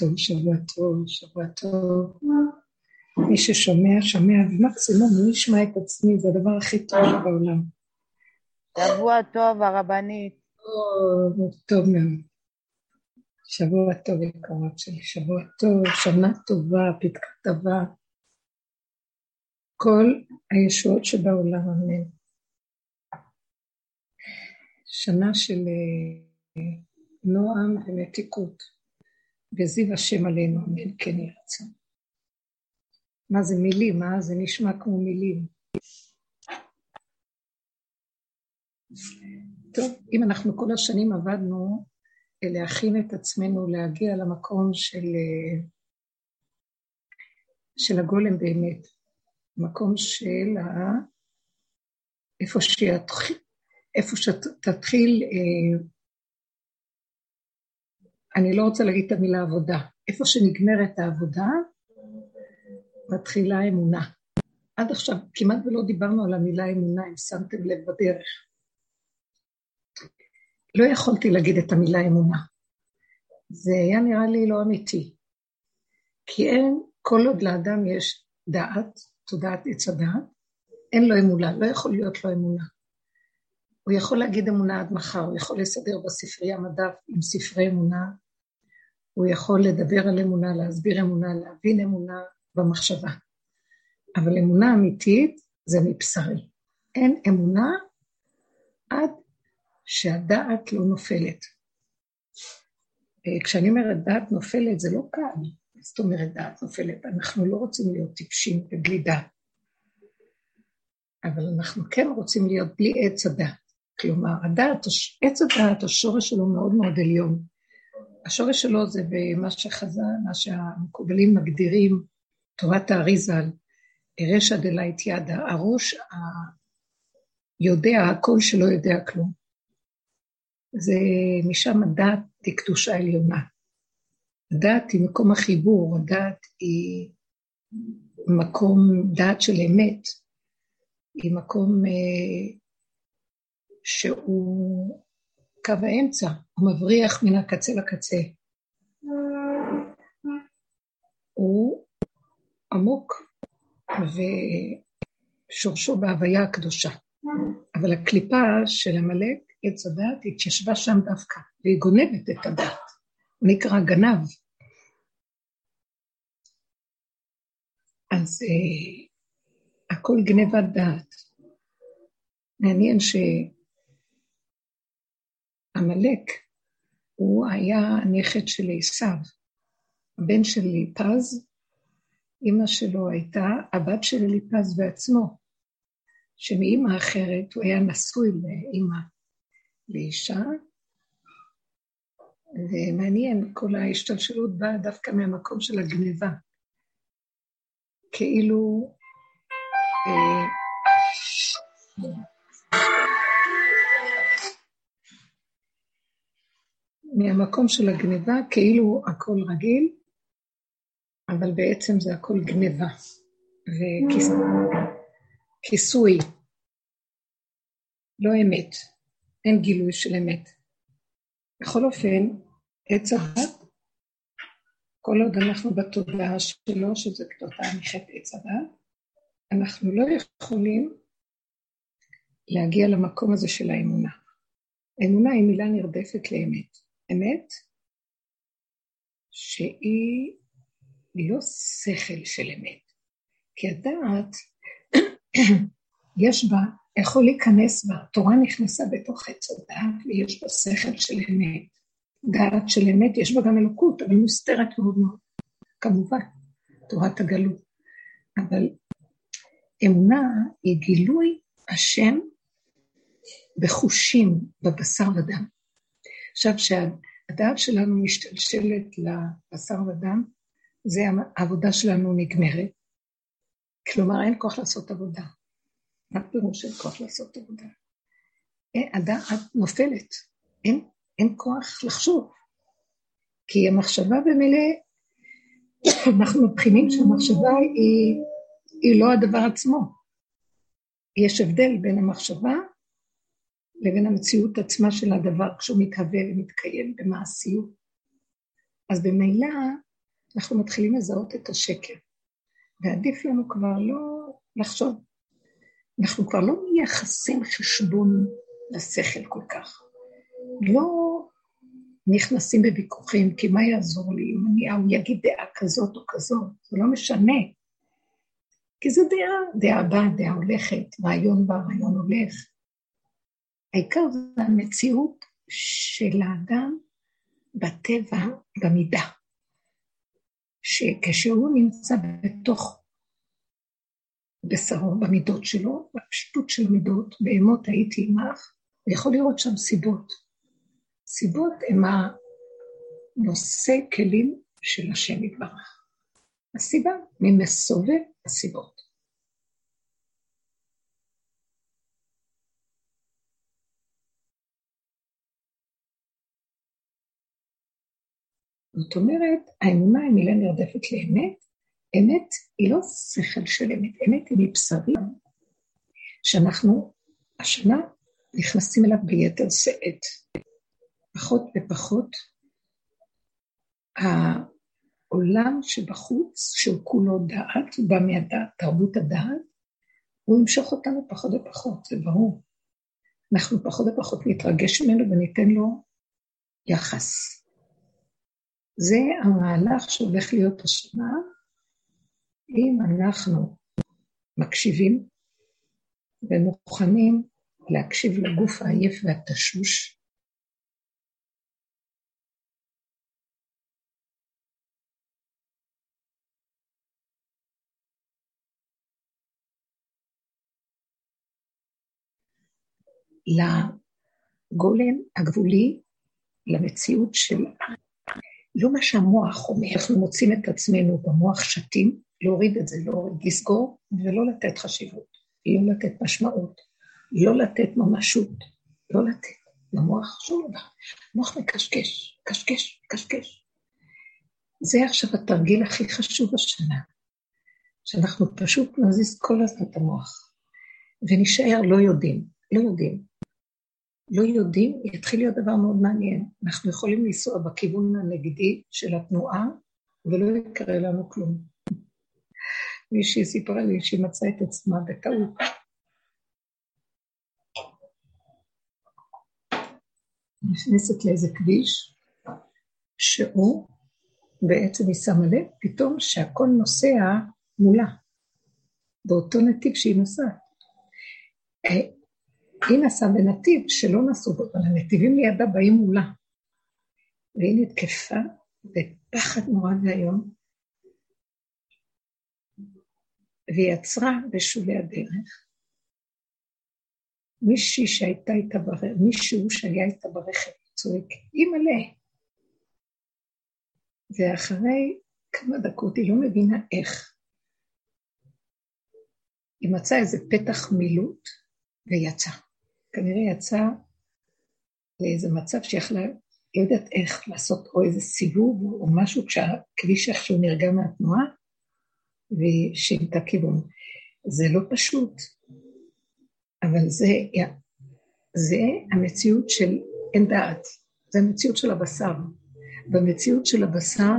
טוב, שבוע טוב, שבוע טוב. מי ששומע, שומע, ומקסימום מי ישמע את עצמי, זה הדבר הכי טוב שבעולם. שבוע טוב, הרבנית. טוב מאוד. שבוע טוב, יקרות שלי, שבוע טוב, שנה טובה, פתקה טובה. כל הישועות שבעולם, אמן. שנה של אה, נועם ומתיקות, וזיו השם עלינו, אמן כן רצון. מה זה מילים, אה? זה נשמע כמו מילים. טוב, אם אנחנו כל השנים עבדנו להכין את עצמנו להגיע למקום של, של הגולם באמת, מקום של ה... איפה, שיתחיל, איפה שתתחיל, אה, אני לא רוצה להגיד את המילה עבודה, איפה שנגמרת העבודה, מתחילה אמונה. עד עכשיו כמעט ולא דיברנו על המילה אמונה, אם שמתם לב בדרך. לא יכולתי להגיד את המילה אמונה. זה היה נראה לי לא אמיתי. כי אין, כל עוד לאדם יש דעת, תודעת עץ הדעת, אין לו אמונה, לא יכול להיות לו אמונה. הוא יכול להגיד אמונה עד מחר, הוא יכול לסדר בספרייה מדף עם ספרי אמונה, הוא יכול לדבר על אמונה, להסביר אמונה, להבין אמונה במחשבה. אבל אמונה אמיתית זה מבשרי. אין אמונה עד שהדעת לא נופלת. אה, כשאני אומרת דעת נופלת זה לא קל, זאת אומרת דעת נופלת, אנחנו לא רוצים להיות טיפשים ובלי דעת, אבל אנחנו כן רוצים להיות בלי עץ הדעת. כלומר, הדעת, עץ הדעת, השורש שלו מאוד מאוד עליון. השורש שלו זה במה שחז"ל, מה שהמקובלים מגדירים, תורת האריזל, רשע דלית ידה, הראש היודע הכל שלא יודע כלום. זה משם הדת היא קדושה עליונה. הדת היא מקום החיבור, הדת היא מקום דת של אמת, היא מקום אה, שהוא קו האמצע, הוא מבריח מן הקצה לקצה. הוא עמוק ושורשו בהוויה הקדושה. אבל הקליפה של עמלק עץ הדת התיישבה שם דווקא, והיא גונבת את הדת. הוא נקרא גנב. אז אה, הכל גנבת דעת. מעניין שעמלק הוא היה הנכד של עשיו, הבן של ליפז, אימא שלו הייתה הבת של אליפז בעצמו, שמאימא אחרת הוא היה נשוי לאימא לאישה, ומעניין, כל ההשתלשלות באה דווקא מהמקום של הגניבה. כאילו... אה, מהמקום של הגניבה, כאילו הכל רגיל, אבל בעצם זה הכל גניבה וכיסוי, לא אמת. אין גילוי של אמת. בכל אופן, עץ הדת, כל עוד אנחנו בתודעה שלו, שזה כתוצאה מחטא עץ הדת, אנחנו לא יכולים להגיע למקום הזה של האמונה. האמונה היא מילה נרדפת לאמת. אמת שהיא לא שכל של אמת, כי הדעת, יש בה יכול להיכנס בה. התורה נכנסה בתוך עץ הדעת ויש בה שכל של אמת. דעת של אמת, יש בה גם אלוקות, אבל מוסתרת מאוד מאוד, כמובן, תורת הגלות. אבל אמונה היא גילוי השם בחושים, בבשר ודם. עכשיו, כשהדעת שלנו משתלשלת לבשר ודם, זה העבודה שלנו נגמרת. כלומר, אין כוח לעשות עבודה. מה פירוש של כוח לעשות עבודה? אה, הדעת נופלת, אין, אין כוח לחשוב. כי המחשבה במילא, אנחנו מבחינים שהמחשבה היא, היא לא הדבר עצמו. יש הבדל בין המחשבה לבין המציאות עצמה של הדבר כשהוא מתהווה ומתקיים במעשיות. אז במילא אנחנו מתחילים לזהות את השקר. ועדיף לנו כבר לא לחשוב. אנחנו כבר לא מייחסים חשבון לשכל כל כך. לא נכנסים בוויכוחים, כי מה יעזור לי אם אני, הוא יגיד דעה כזאת או כזאת, זה לא משנה. כי זו דעה, דעה באה, דעה הולכת, רעיון בא, רעיון הולך. העיקר זה המציאות של האדם בטבע, במידה. שכשהוא נמצא בתוך בשרו, במידות שלו, בפשטות של המידות, בהמות הייתי עמך, הוא יכול לראות שם סיבות. סיבות הם הנושא כלים של השם יתברך. הסיבה, ממסובב הסיבות. זאת אומרת, האמונה היא מילה נרדפת לאמת, אמת היא לא שכל של אמת, אמת היא מבשרים, שאנחנו השנה נכנסים אליו ביתר שאת. פחות ופחות העולם שבחוץ, שהוא כולו דעת, הוא בא מהדעת, תרבות הדעת, הוא ימשוך אותנו פחות ופחות, זה ברור. אנחנו פחות ופחות נתרגש ממנו וניתן לו יחס. זה המהלך שהולך להיות השנה, אם אנחנו מקשיבים ומוכנים להקשיב לגוף העייף והתשוש, לגולם הגבולי, למציאות של לא מה שהמוח אומר, אנחנו מוצאים את עצמנו במוח שתים, להוריד את זה, להוריד, לסגור ולא לתת חשיבות, לא לתת משמעות, לא לתת ממשות, לא לתת למוח שום דבר. המוח מקשקש, קשקש, קשקש. זה עכשיו התרגיל הכי חשוב השנה, שאנחנו פשוט נזיז כל הזמן את המוח, ונשאר לא יודעים, לא יודעים. לא יודעים, יתחיל להיות דבר מאוד מעניין. אנחנו יכולים לנסוע בכיוון הנגדי של התנועה, ולא יקרה לנו כלום. מישהי סיפרה לי שהיא מצאה את עצמה בטעות. נכנסת לאיזה כביש, שהוא, בעצם היא שמה לב, פתאום שהכל נוסע מולה, באותו נתיב שהיא נוסעת. היא נסעה בנתיב שלא נסעו בו, אבל הנתיבים לידה באים מולה. והיא נתקפה בפחד נורא ואיום, והיא עצרה בשולי הדרך. מישהי שהייתה איתה ברכב, מישהו שהיה איתה ברכב, צועק, אימא'לה. ואחרי כמה דקות היא לא מבינה איך. היא מצאה איזה פתח מילוט ויצאה. כנראה יצאה לאיזה מצב שיכלה, לא יודעת איך, לעשות או איזה סיבוב או משהו כשהכביש איכשהו נרגע מהתנועה, והיא שינתה כיוון. זה לא פשוט, אבל זה, זה המציאות של אין דעת, זה המציאות של הבשר. במציאות של הבשר,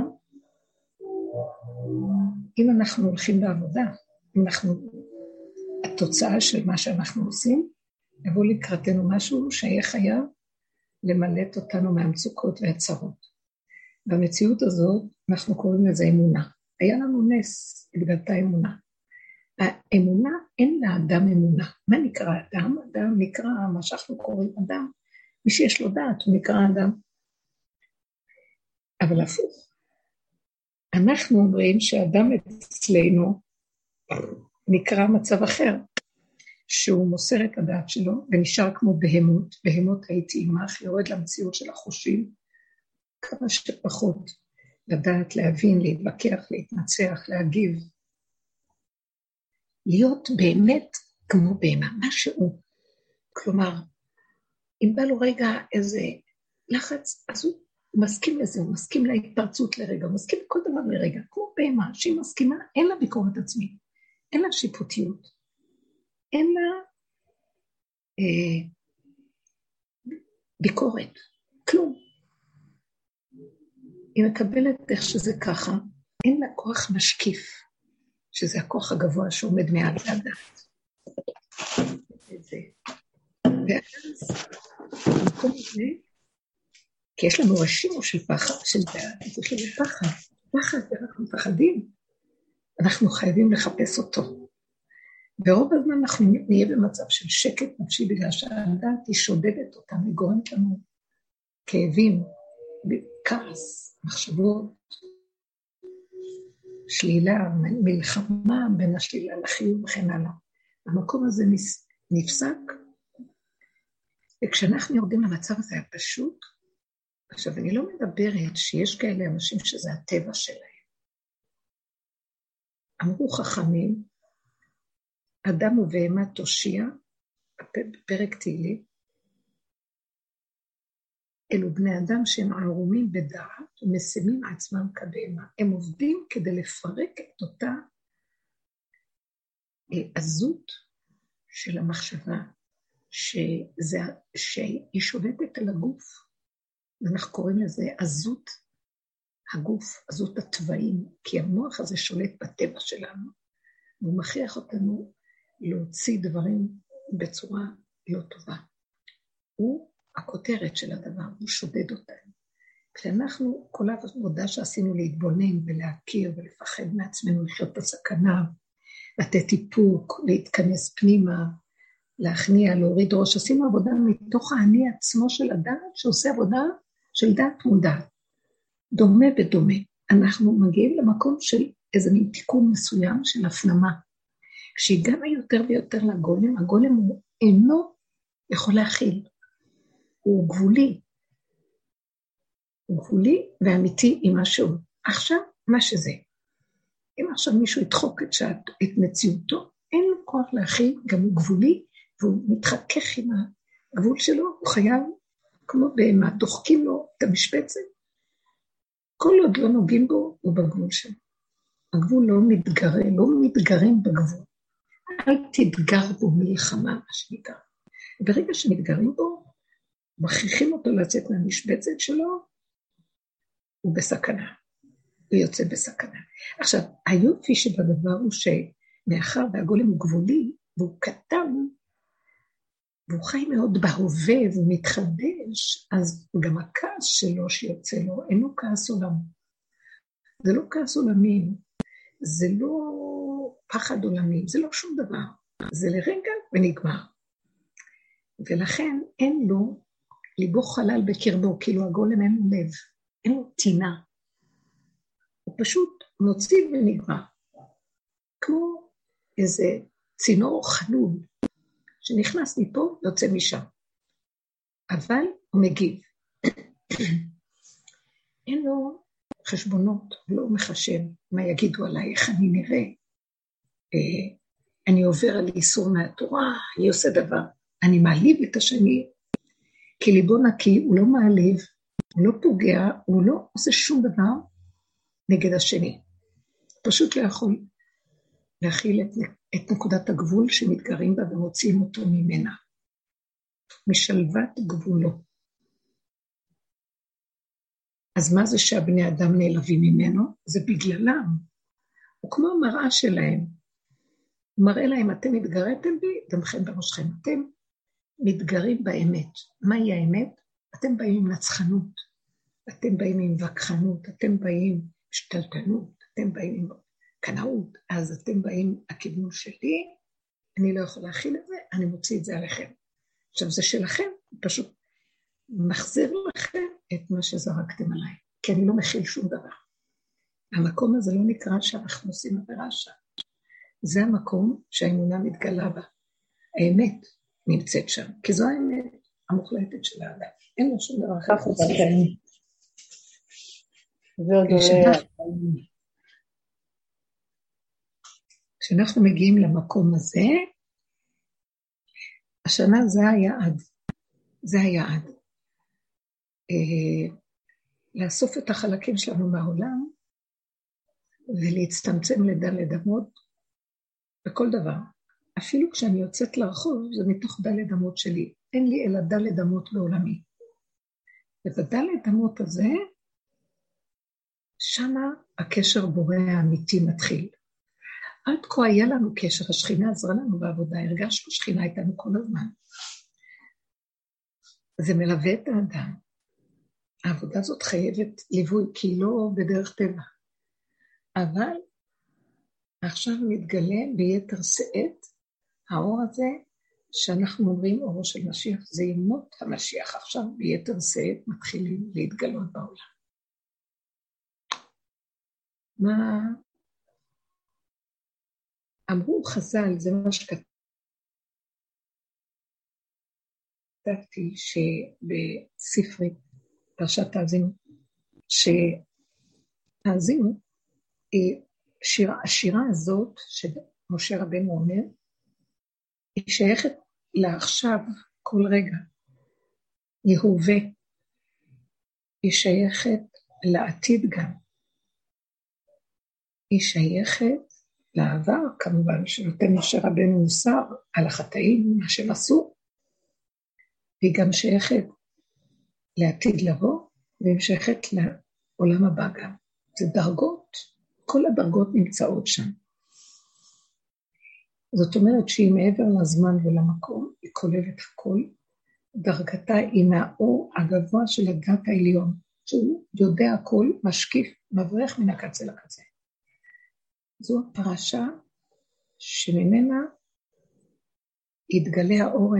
אם אנחנו הולכים לעבודה, אם אנחנו, התוצאה של מה שאנחנו עושים, יבוא לקראתנו משהו שיהיה חייב למלט אותנו מהמצוקות והצרות. במציאות הזאת אנחנו קוראים לזה אמונה. היה לנו נס, התגלתה אמונה. האמונה, אין לאדם אמונה. מה נקרא אדם? אדם נקרא מה שאנחנו קוראים אדם. מי שיש לו דעת הוא נקרא אדם. אבל הפוך. אנחנו אומרים שאדם אצלנו נקרא מצב אחר. שהוא מוסר את הדעת שלו ונשאר כמו בהמות, בהמות הייתי עמך, יורד למציאות של החושים, כמה שפחות לדעת, להבין, להתווכח, להתנצח, להגיב. להיות באמת כמו בהמה, משהו. כלומר, אם בא לו רגע איזה לחץ, אז הוא מסכים לזה, הוא מסכים להתפרצות לרגע, הוא מסכים לכל דבר לרגע, כמו בהמה שהיא מסכימה, אין לה ביקורת עצמית, אין לה שיפוטיות. אין לה אה, ביקורת, כלום. היא מקבלת איך שזה ככה, אין לה כוח משקיף, שזה הכוח הגבוה שעומד מעל לדעת. ואז, במקום הזה, כי יש לנו רשימו של פחד, של דעת, צריכים לפחד. פחד, אנחנו מפחדים. אנחנו חייבים לחפש אותו. ורוב הזמן אנחנו נהיה במצב של שקט נפשי, בגלל שהדעת היא שודדת אותנו, היא גורמת לנו כאבים, כעס, מחשבות, שלילה, מלחמה בין השלילה לחיוב וכן הלאה. המקום הזה נפסק, וכשאנחנו יורדים למצב הזה הפשוט, עכשיו, אני לא מדברת שיש כאלה אנשים שזה הטבע שלהם. אמרו חכמים, אדם ובהמה תושיע, פרק תהילים, אלו בני אדם שהם ערומים בדעת ומשימים עצמם כבהמה. הם עובדים כדי לפרק את אותה אה, עזות של המחשבה, שזה, שהיא שולטת על הגוף. ואנחנו קוראים לזה עזות הגוף, עזות התוואים, כי המוח הזה שולט בטבע שלנו, והוא מכריח אותנו להוציא דברים בצורה לא טובה. הוא הכותרת של הדבר, הוא שודד אותנו. כשאנחנו, כל העבודה שעשינו להתבונן ולהכיר ולפחד מעצמנו, לחיות בסכנה, לתת איפוק, להתכנס פנימה, להכניע, להוריד ראש, עשינו עבודה מתוך האני עצמו של הדעת, שעושה עבודה של דעת מודעת. דומה בדומה. אנחנו מגיעים למקום של איזה מין תיקון מסוים של הפנמה. כשהגענו יותר ויותר לגולם, הגולם הוא אינו יכול להכיל. הוא גבולי. הוא גבולי ואמיתי עם מה שהוא. עכשיו, מה שזה. אם עכשיו מישהו ידחוק את, שעת, את מציאותו, אין לו כוח להכיל, גם הוא גבולי, והוא מתחכך עם הגבול שלו, הוא חייב, כמו בהמה, דוחקים לו את המשבצת. כל עוד לא נוגעים בו, הוא בגבול שלו. הגבול לא מתגרה, לא מתגרים בגבול. אל תתגר בו מלחמה, מה שנקרא. ברגע שמתגרים בו, מכריחים אותו לצאת מהמשבצת שלו, הוא בסכנה. הוא יוצא בסכנה. עכשיו, היופי שבדבר הוא שמאחר והגולם הוא גבולי, והוא קטן, והוא חי מאוד בהווה והוא מתחדש, אז גם הכעס שלו שיוצא לו, אין לו כעס עולם. זה לא כעס עולמים, זה לא פחד עולמים, זה לא שום דבר. זה לרגע ונגמר. ולכן אין לו ליבו חלל בקרבו, כאילו הגולם אין לו לב, אין לו טינה. הוא פשוט מוציא ונגמר. כמו איזה צינור חנון, שנכנס מפה, יוצא משם. אבל הוא מגיב. אין לו חשבונות, לא מחשב מה יגידו עליי, איך אני נראה. אה, אני עובר על איסור מהתורה, אני עושה דבר. אני מעליב את השני, כי ליבו נקי, הוא לא מעליב, הוא לא פוגע, הוא לא עושה שום דבר נגד השני. פשוט לא יכול להכיל את, את נקודת הגבול שמתגרים בה ומוציאים אותו ממנה. משלוות גבולו. אז מה זה שהבני אדם נעלבים ממנו? זה בגללם. הוא כמו המראה שלהם. הוא מראה להם, אתם התגרתם בי, דמכם בראשכם. אתם מתגרים באמת. מהי האמת? אתם באים עם נצחנות, אתם באים עם וכחנות, אתם באים עם שתלטנות, אתם באים עם קנאות, אז אתם באים, הכיוון שלי, אני לא יכול להכיל את זה, אני מוציא את זה עליכם. עכשיו, זה שלכם, פשוט מחזיר לכם את מה שזרקתם עליי, כי אני לא מכיל שום דבר. המקום הזה לא נקרא שאנחנו עושים עבירה שם. זה המקום שהאמונה מתגלה בה. האמת נמצאת שם, כי זו האמת המוחלטת של האדם. אין לו שום דבר אחר. כשאנחנו מגיעים למקום הזה, השנה זה היעד. זה היעד. אה, לאסוף את החלקים שלנו מהעולם ולהצטמצם לדלת אמות בכל דבר. אפילו כשאני יוצאת לרחוב, זה מתוך דלת אמות שלי. אין לי אלא דלת אמות בעולמי. ובדלת אמות הזה, שמה הקשר בורא האמיתי מתחיל. עד כה היה לנו קשר, השכינה עזרה לנו בעבודה, הרגשנו שכינה איתנו כל הזמן. זה מלווה את האדם. העבודה הזאת חייבת ליווי, כי היא לא בדרך טבע. אבל עכשיו מתגלה ביתר שאת האור הזה, שאנחנו אומרים אורו של משיח, זה ימות המשיח. עכשיו ביתר שאת מתחילים להתגלות בעולם. מה אמרו חז"ל, זה מה שכתבתי, שבספרי פרשת תאזינו, שתאזינו, שירה, השירה הזאת שמשה רבנו אומר, היא שייכת לעכשיו כל רגע, היא הווה, היא שייכת לעתיד גם, היא שייכת לעבר, כמובן, שנותן משה רבנו מוסר על החטאים, מה שהם עשו, והיא גם שייכת לעתיד לבוא, והיא שייכת לעולם הבא גם. זה דרגות, כל הדרגות נמצאות שם. זאת אומרת שהיא מעבר לזמן ולמקום, היא כוללת הכל. דרגתה היא מהאור הגבוה של הדת העליון, שהוא יודע הכל, משקיף, מבריח מן הקצה לקצה. זו הפרשה שממנה יתגלה האור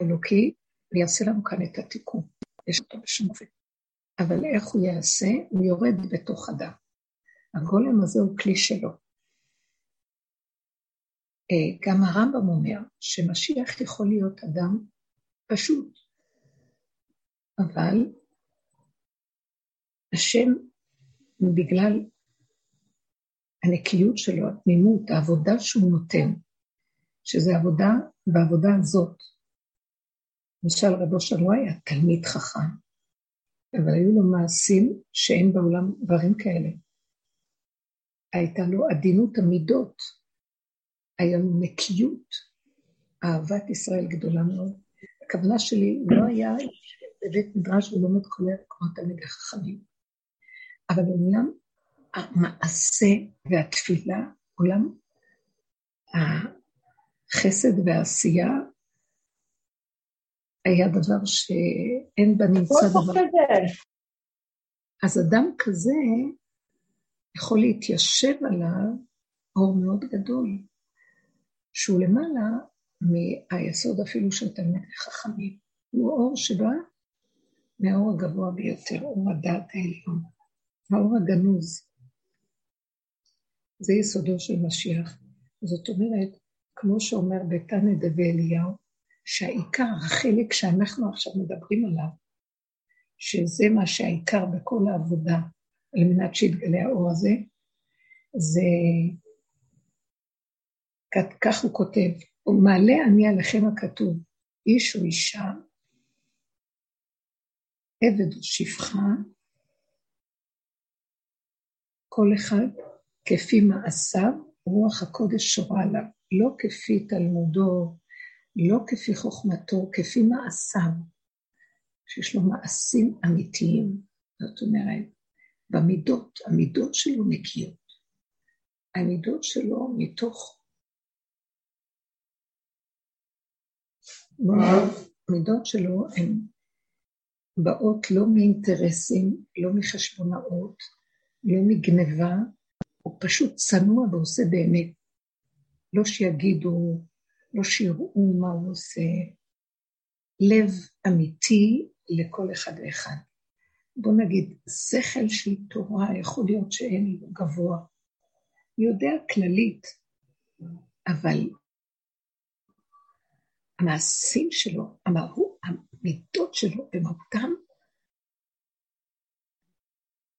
האלוקי ויעשה לנו כאן את התיקון. יש אותו בשום אופן. אבל איך הוא יעשה? הוא יורד בתוך אדם. הגולם הזה הוא כלי שלו. אה, גם הרמב"ם אומר שמשיח יכול להיות אדם פשוט, אבל השם, בגלל הנקיות שלו, התמימות, העבודה שהוא נותן, שזה עבודה, בעבודה הזאת, למשל רבו שלו היה תלמיד חכם, אבל היו לו מעשים שאין בעולם דברים כאלה. הייתה לו עדינות המידות, היה לו נקיות, אהבת ישראל גדולה מאוד. הכוונה שלי, לא היה בבית מדרש ולומד כולל כמו תלמידי חכמים. אבל עולם המעשה והתפילה, עולם החסד והעשייה, היה דבר שאין בנמצא דבר. אז אדם כזה יכול להתיישב עליו אור מאוד גדול, שהוא למעלה מהיסוד אפילו של תלמידי חכמים. הוא אור שבא מהאור הגבוה ביותר, אור הדעת העליון. האור הגנוז. זה יסודו של משיח. זאת אומרת, כמו שאומר בתנא דבי אליהו, שהעיקר, החלק שאנחנו עכשיו מדברים עליו, שזה מה שהעיקר בכל העבודה, על מנת שיתגלה האור הזה, זה, כך הוא כותב, מעלה אני עליכם הכתוב, איש או אישה, עבד או שפחה, כל אחד כפי מעשיו, רוח הקודש שורה עליו, לא כפי תלמודו, לא כפי חוכמתו, כפי מעשיו, שיש לו מעשים אמיתיים, זאת אומרת, במידות, המידות שלו נקיות. המידות שלו מתוך... המידות שלו הן באות לא מאינטרסים, לא מחשבונאות, לא מגניבה, הוא פשוט צנוע ועושה באמת. לא שיגידו, לא שיראו מה הוא עושה. לב אמיתי לכל אחד ואחד. בוא נגיד, שכל של תורה יכול להיות שאין לו גבוה. יודע כללית, אבל המעשים שלו, המידות שלו במהותם,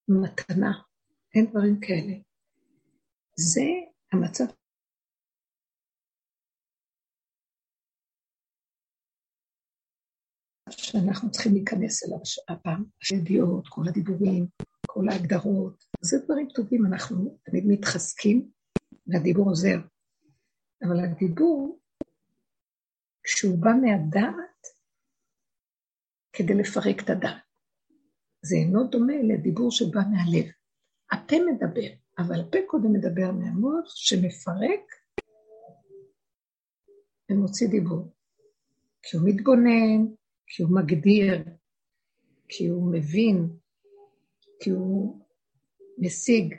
מתנה. אין דברים כאלה. זה המצב שאנחנו צריכים להיכנס אליו הפעם, הידיעות, כל הדיבורים, כל ההגדרות, זה דברים טובים, אנחנו תמיד מתחזקים והדיבור עוזר. אבל הדיבור, כשהוא בא מהדעת, כדי לפרק את הדעת. זה אינו דומה לדיבור שבא מהלב. הפה מדבר, אבל הפה קודם מדבר מהמוח שמפרק ומוציא דיבור. כי הוא מתבונן, כי הוא מגדיר, כי הוא מבין, כי הוא משיג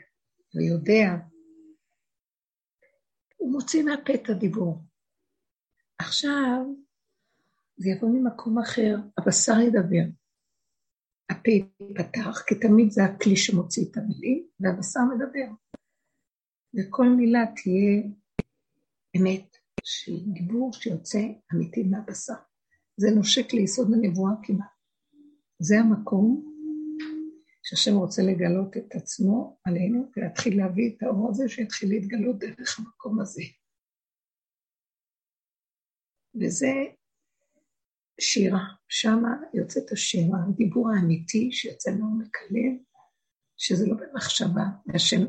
ויודע. הוא מוציא מהפה את הדיבור. עכשיו זה יבוא ממקום אחר, הבשר ידבר. הפה ייפתח, כי תמיד זה הכלי שמוציא את המילים, והבשר מדבר. וכל מילה תהיה אמת של דיבור שיוצא אמיתי מהבשר. זה נושק ליסוד הנבואה כמעט. זה המקום שהשם רוצה לגלות את עצמו עלינו, ולהתחיל להביא את האור הזה, שיתחיל להתגלות דרך המקום הזה. וזה שירה, שמה יוצאת השירה, הדיבור האמיתי שיוצא מעומק הלב, שזה לא במחשבה, והשם,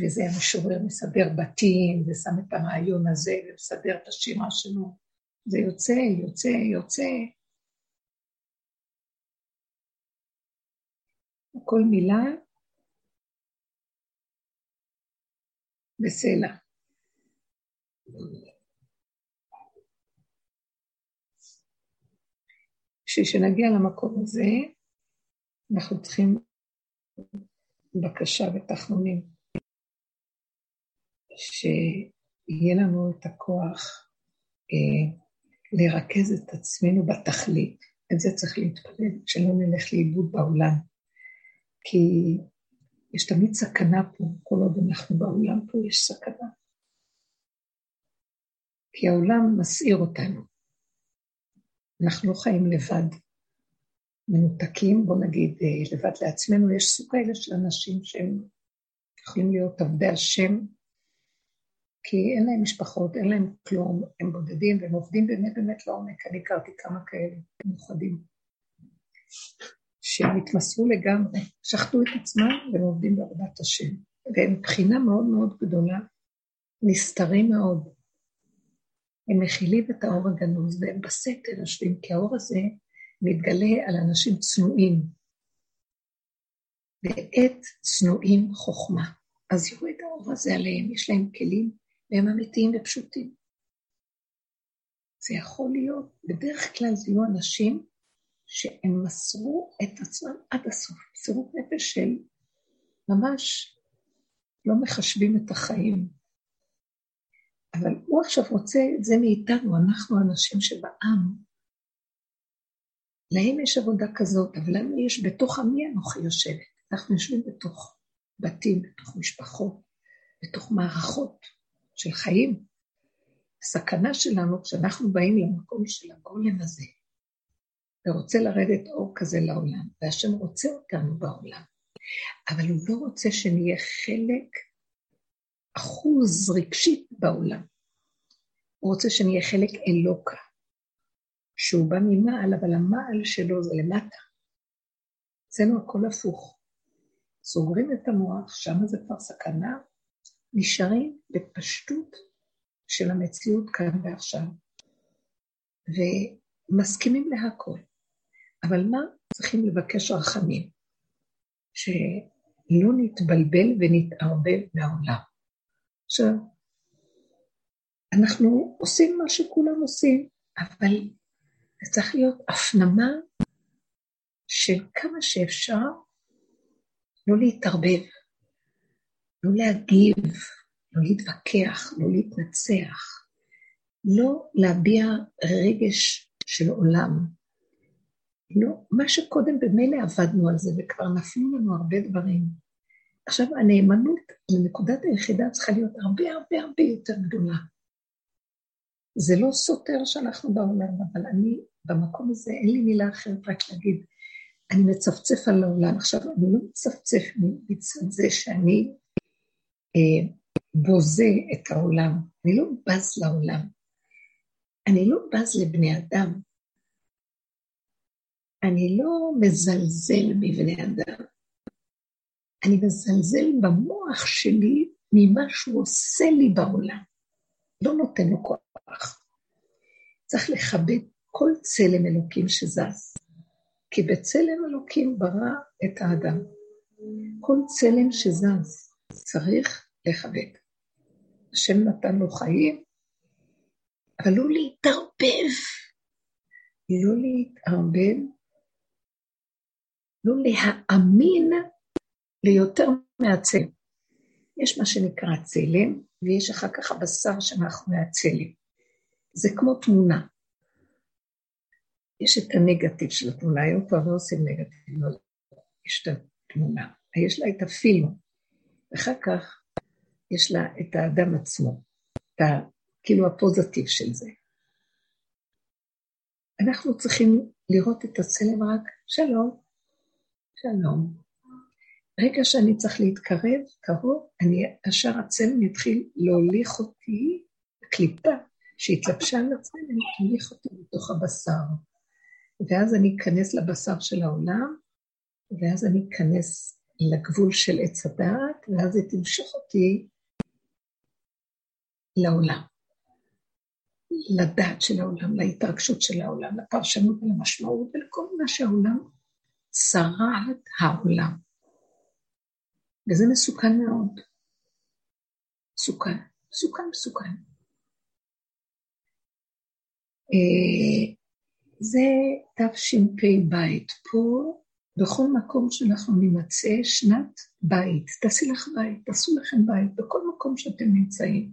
וזה המשורר מסדר בתים, ושם את הרעיון הזה, ומסדר את השירה שלו. זה יוצא, יוצא, יוצא. כל מילה בסלע. בשביל שנגיע למקום הזה, אנחנו צריכים בקשה ותחנונים, שיהיה לנו את הכוח אה, לרכז את עצמנו בתכלית. את זה צריך להתפלל, שלא נלך לאיבוד בעולם. כי יש תמיד סכנה פה, כל עוד אנחנו בעולם פה יש סכנה. כי העולם מסעיר אותנו. אנחנו לא חיים לבד, מנותקים, בוא נגיד אה, לבד לעצמנו, יש סוג כאלה של אנשים שהם יכולים להיות עבדי השם, כי אין להם משפחות, אין להם כלום, הם בודדים והם עובדים באמת באמת לעומק, אני הכרתי כמה כאלה מיוחדים, שהם התמסרו לגמרי, שחטו את עצמם והם עובדים בעבודת השם, והם מבחינה מאוד מאוד גדולה, נסתרים מאוד, הם מכילים את האור הגנוז והם בסתר יושבים, כי האור הזה מתגלה על אנשים צנועים. ועת צנועים חוכמה. אז את האור הזה עליהם, יש להם כלים, והם אמיתיים ופשוטים. זה יכול להיות, בדרך כלל זה יהיו אנשים שהם מסרו את עצמם עד הסוף, מסירות נפש של ממש לא מחשבים את החיים, אבל הוא עכשיו רוצה את זה מאיתנו, אנחנו האנשים שבעם. להם יש עבודה כזאת, אבל לנו יש בתוך עמי אנוכי יושבת. אנחנו יושבים בתוך בתים, בתוך משפחות, בתוך מערכות של חיים. הסכנה שלנו כשאנחנו באים למקום של הגולם הזה, ורוצה לרדת אור כזה לעולם, והשם רוצה אותנו בעולם, אבל הוא לא רוצה שנהיה חלק אחוז רגשית בעולם. הוא רוצה שנהיה חלק אלוקה, שהוא בא ממעל, אבל המעל שלו זה למטה. אצלנו הכל הפוך. סוגרים את המוח, שם זה כבר סכנה, נשארים בפשטות של המציאות כאן ועכשיו, ומסכימים להכל. אבל מה? צריכים לבקש רחמים, שלא נתבלבל ונתערבב מהעולם. עכשיו, אנחנו עושים מה שכולם עושים, אבל זה צריך להיות הפנמה של כמה שאפשר לא להתערבב, לא להגיב, לא להתווכח, לא להתנצח, לא להביע רגש של עולם. לא, מה שקודם במילא עבדנו על זה וכבר נפלו לנו הרבה דברים. עכשיו הנאמנות לנקודת היחידה צריכה להיות הרבה הרבה הרבה יותר גדולה. זה לא סותר שאנחנו בעולם, אבל אני במקום הזה, אין לי מילה אחרת רק להגיד, אני מצפצף על העולם. עכשיו, אני לא מצפצף מצד זה שאני בוזה את העולם, אני לא בז לעולם, אני לא בז לבני אדם, אני לא מזלזל מבני אדם, אני מזלזל במוח שלי ממה שהוא עושה לי בעולם. לא נותן לו כוח. צריך לכבד כל צלם אלוקים שזז. כי בצלם אלוקים ברא את האדם. כל צלם שזז צריך לכבד. השם נתן לו חיים, אבל לא להתערבב. לא להתערבב, לא להאמין ליותר מהצלם. יש מה שנקרא צלם, ויש אחר כך הבשר שמאחורי הצלם. זה כמו תמונה. יש את הנגטיב של התמונה, היום כבר לא עושים נגטיב, לא, יש את התמונה. יש לה את הפילם, ואחר כך יש לה את האדם עצמו, את ה, כאילו הפוזיטיב של זה. אנחנו צריכים לראות את הצלם רק, שלום, שלום. רגע שאני צריך להתקרב, קרוב, אני, ישר הצלם יתחיל להוליך אותי, קליפה שהתלבשה על הצלם, תוליך אותי בתוך הבשר. ואז אני אכנס לבשר של העולם, ואז אני אכנס לגבול של עץ הדעת, ואז היא תמשוך אותי לעולם. לדעת של העולם, להתרגשות של העולם, לפרשנות ולמשמעות ולכל מה שהעולם צרעת העולם. וזה מסוכן מאוד. מסוכן, מסוכן, מסוכן. אה, זה תשפ"ב, פה בכל מקום שאנחנו נימצא שנת בית, תעשי לך בית, תעשו לכם בית, בכל מקום שאתם נמצאים.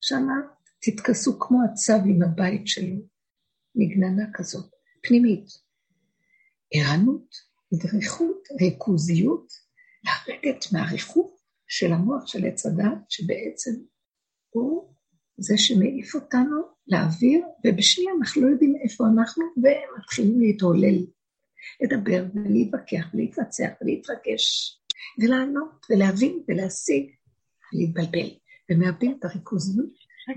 שמה תתכסו כמו הצו עם הבית שלו, מגננה כזאת, פנימית. ערנות, דריכות, ריכוזיות, לרדת מהריחוף של המוח של עץ הדת, שבעצם הוא זה שמעיף אותנו לאוויר, ובשנייה אנחנו לא יודעים איפה אנחנו, ומתחילים להתעולל, לדבר ולהתווכח ולהתבצע ולהתרגש, ולענות ולהבין ולהשיג ולהתבלבל, ומאבדים את הריכוזיות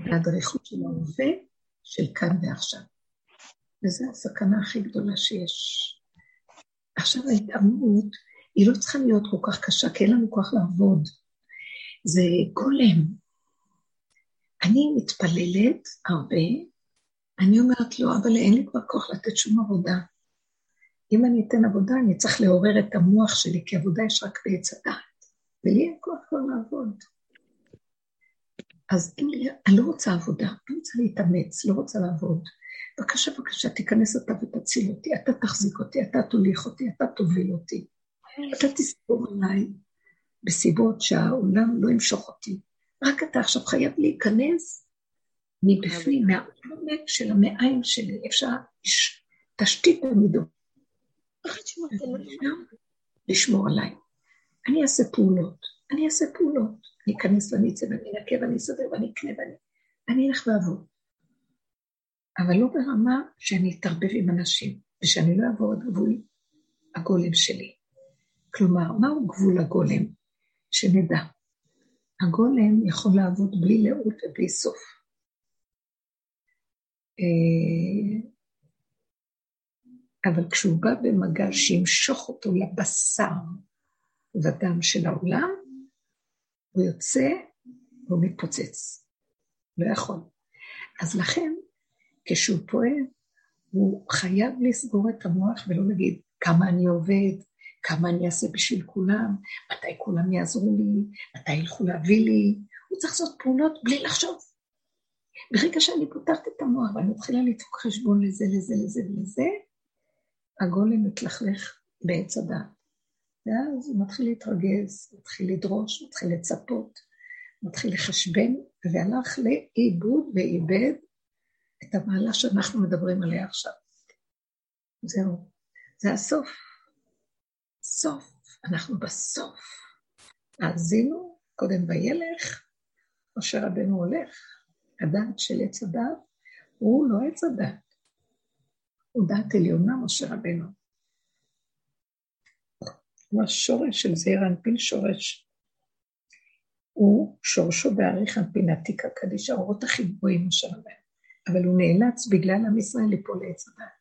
והדריכות של ההווה של כאן ועכשיו. וזו הסכנה הכי גדולה שיש. עכשיו ההתאמנות, היא לא צריכה להיות כל כך קשה, כי אין לנו כוח לעבוד. זה גולם. אני מתפללת הרבה, אני אומרת לו, אבל אין לי כבר כוח לתת שום עבודה. אם אני אתן עבודה, אני צריך לעורר את המוח שלי, כי עבודה יש רק בעץ הדעת, ולי אין כוח כבר לעבוד. אז אם אני לא רוצה עבודה, אני רוצה להתאמץ, לא רוצה לעבוד. בבקשה, בבקשה, תיכנס אתה ותציל אותי, אתה תחזיק אותי, אתה תוליך אותי, אתה תוביל אותי. אתה תספור עליי בסיבות שהעולם לא ימשוך אותי. רק אתה עכשיו חייב להיכנס מבפנים, מהעומק של המעיים שלי. אפשר תשתית המידות. לשמור עליי. אני אעשה פעולות, אני אעשה פעולות. אני אכנס ואני אצא ואני אנקה ואני אסדר ואני אקנה ואני... אני אלך לעבוד. אבל לא ברמה שאני אתערבב עם אנשים, ושאני לא אעבור את גבול הגולם שלי. כלומר, מהו גבול הגולם? שנדע. הגולם יכול לעבוד בלי לאות ובלי סוף. אבל כשהוא בא במגע שימשוך אותו לבשר ודם של העולם, הוא יוצא והוא מתפוצץ. לא יכול. אז לכן, כשהוא פועל, הוא חייב לסגור את המוח ולא להגיד כמה אני עובד, כמה אני אעשה בשביל כולם, מתי כולם יעזרו לי, מתי ילכו להביא לי. הוא צריך לעשות פעולות בלי לחשוב. ברגע שאני פותחת את המוח ואני מתחילה לדפוק חשבון לזה, לזה, לזה ולזה, הגולם מתלכלך בעץ הדת. ואז הוא מתחיל להתרגז, מתחיל לדרוש, מתחיל לצפות, מתחיל לחשבן, והלך לאיבוד ואיבד את המעלה שאנחנו מדברים עליה עכשיו. זהו, זה הסוף. סוף, אנחנו בסוף. האזינו, קודם וילך, משה רבנו הולך, הדעת של עץ הדת, הוא לא עץ הוא דעת עליונה, משה רבנו. הוא השורש של זעיר אנפין שורש. הוא שורשו בעריך אנפין עתיקה קדיש, האורות הכי גבוהים של הבן. אבל הוא נאלץ בגלל עם ישראל ליפול לעץ הדת.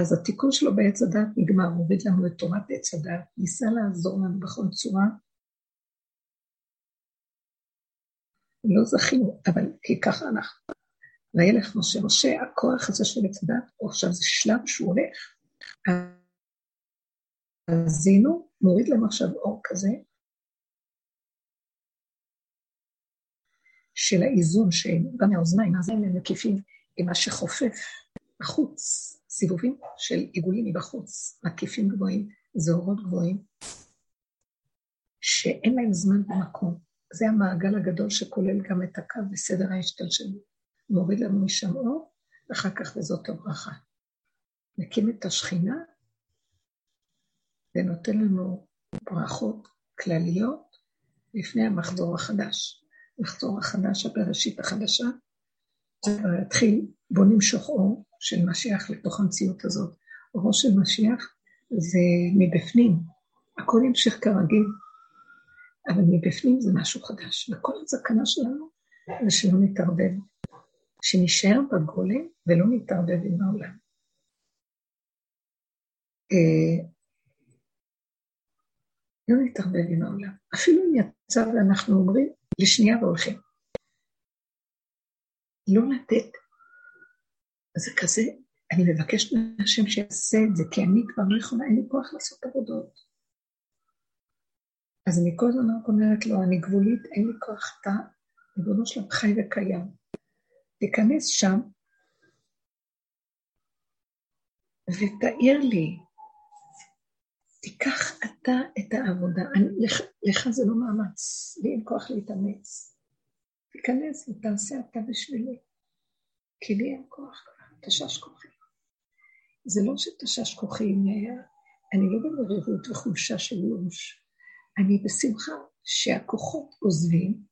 אז התיקון שלו בעץ הדת נגמר, הוא הוריד לנו את תורת עץ הדת, ניסה לעזור לנו בכל צורה. לא זכינו, אבל כי ככה אנחנו. וילך משה, משה, הכוח הזה של הדת, עכשיו זה שלב שהוא הולך, אז זינו, מוריד להם עכשיו אור כזה, של האיזון שבא מהאוזניים, אז הם מקיפים עם מה שחופף החוץ, סיבובים של עיגולים מבחוץ, מקיפים גבוהים, זהורות גבוהים, שאין להם זמן ומקום. זה המעגל הגדול שכולל גם את הקו וסדר ההשתלשלות. מוריד לנו משם אור, ואחר כך וזאת הברכה. מקים את השכינה ונותן לנו ברכות כלליות לפני המחזור החדש. המחזור החדש, הבראשית החדשה, התחיל, בוא נמשוך אור של משיח לתוך המציאות הזאת. אורו של משיח זה מבפנים, הכל ימשיך כרגיל, אבל מבפנים זה משהו חדש. וכל הסכנה שלנו זה שלא נתערבב, שנשאר בגולם ולא נתערבב עם העולם. אה, לא נתערבב עם העולם. אפילו אם יצא ואנחנו אומרים, לשנייה והולכים. לא לתת. זה כזה, אני מבקשת מהשם שיעשה את זה, כי אני כבר לא יכולה, אין לי כוח לעשות עבודות. אז אני כל הזמן רק אומרת לו, אני גבולית, אין לי כוח, אתה, ריבונו שלם, חי וקיים. תיכנס שם ותאיר לי, תיקח אתה את העבודה. אני, לך, לך זה לא מאמץ, לי אין כוח להתאמץ. תיכנס ותעשה אתה בשבילי, כי לי אין כוח כבר, תשש כוחי. זה לא שתשש כוחי, אני לא במרירות וחולשה של ייאוש. אני בשמחה שהכוחות עוזבים,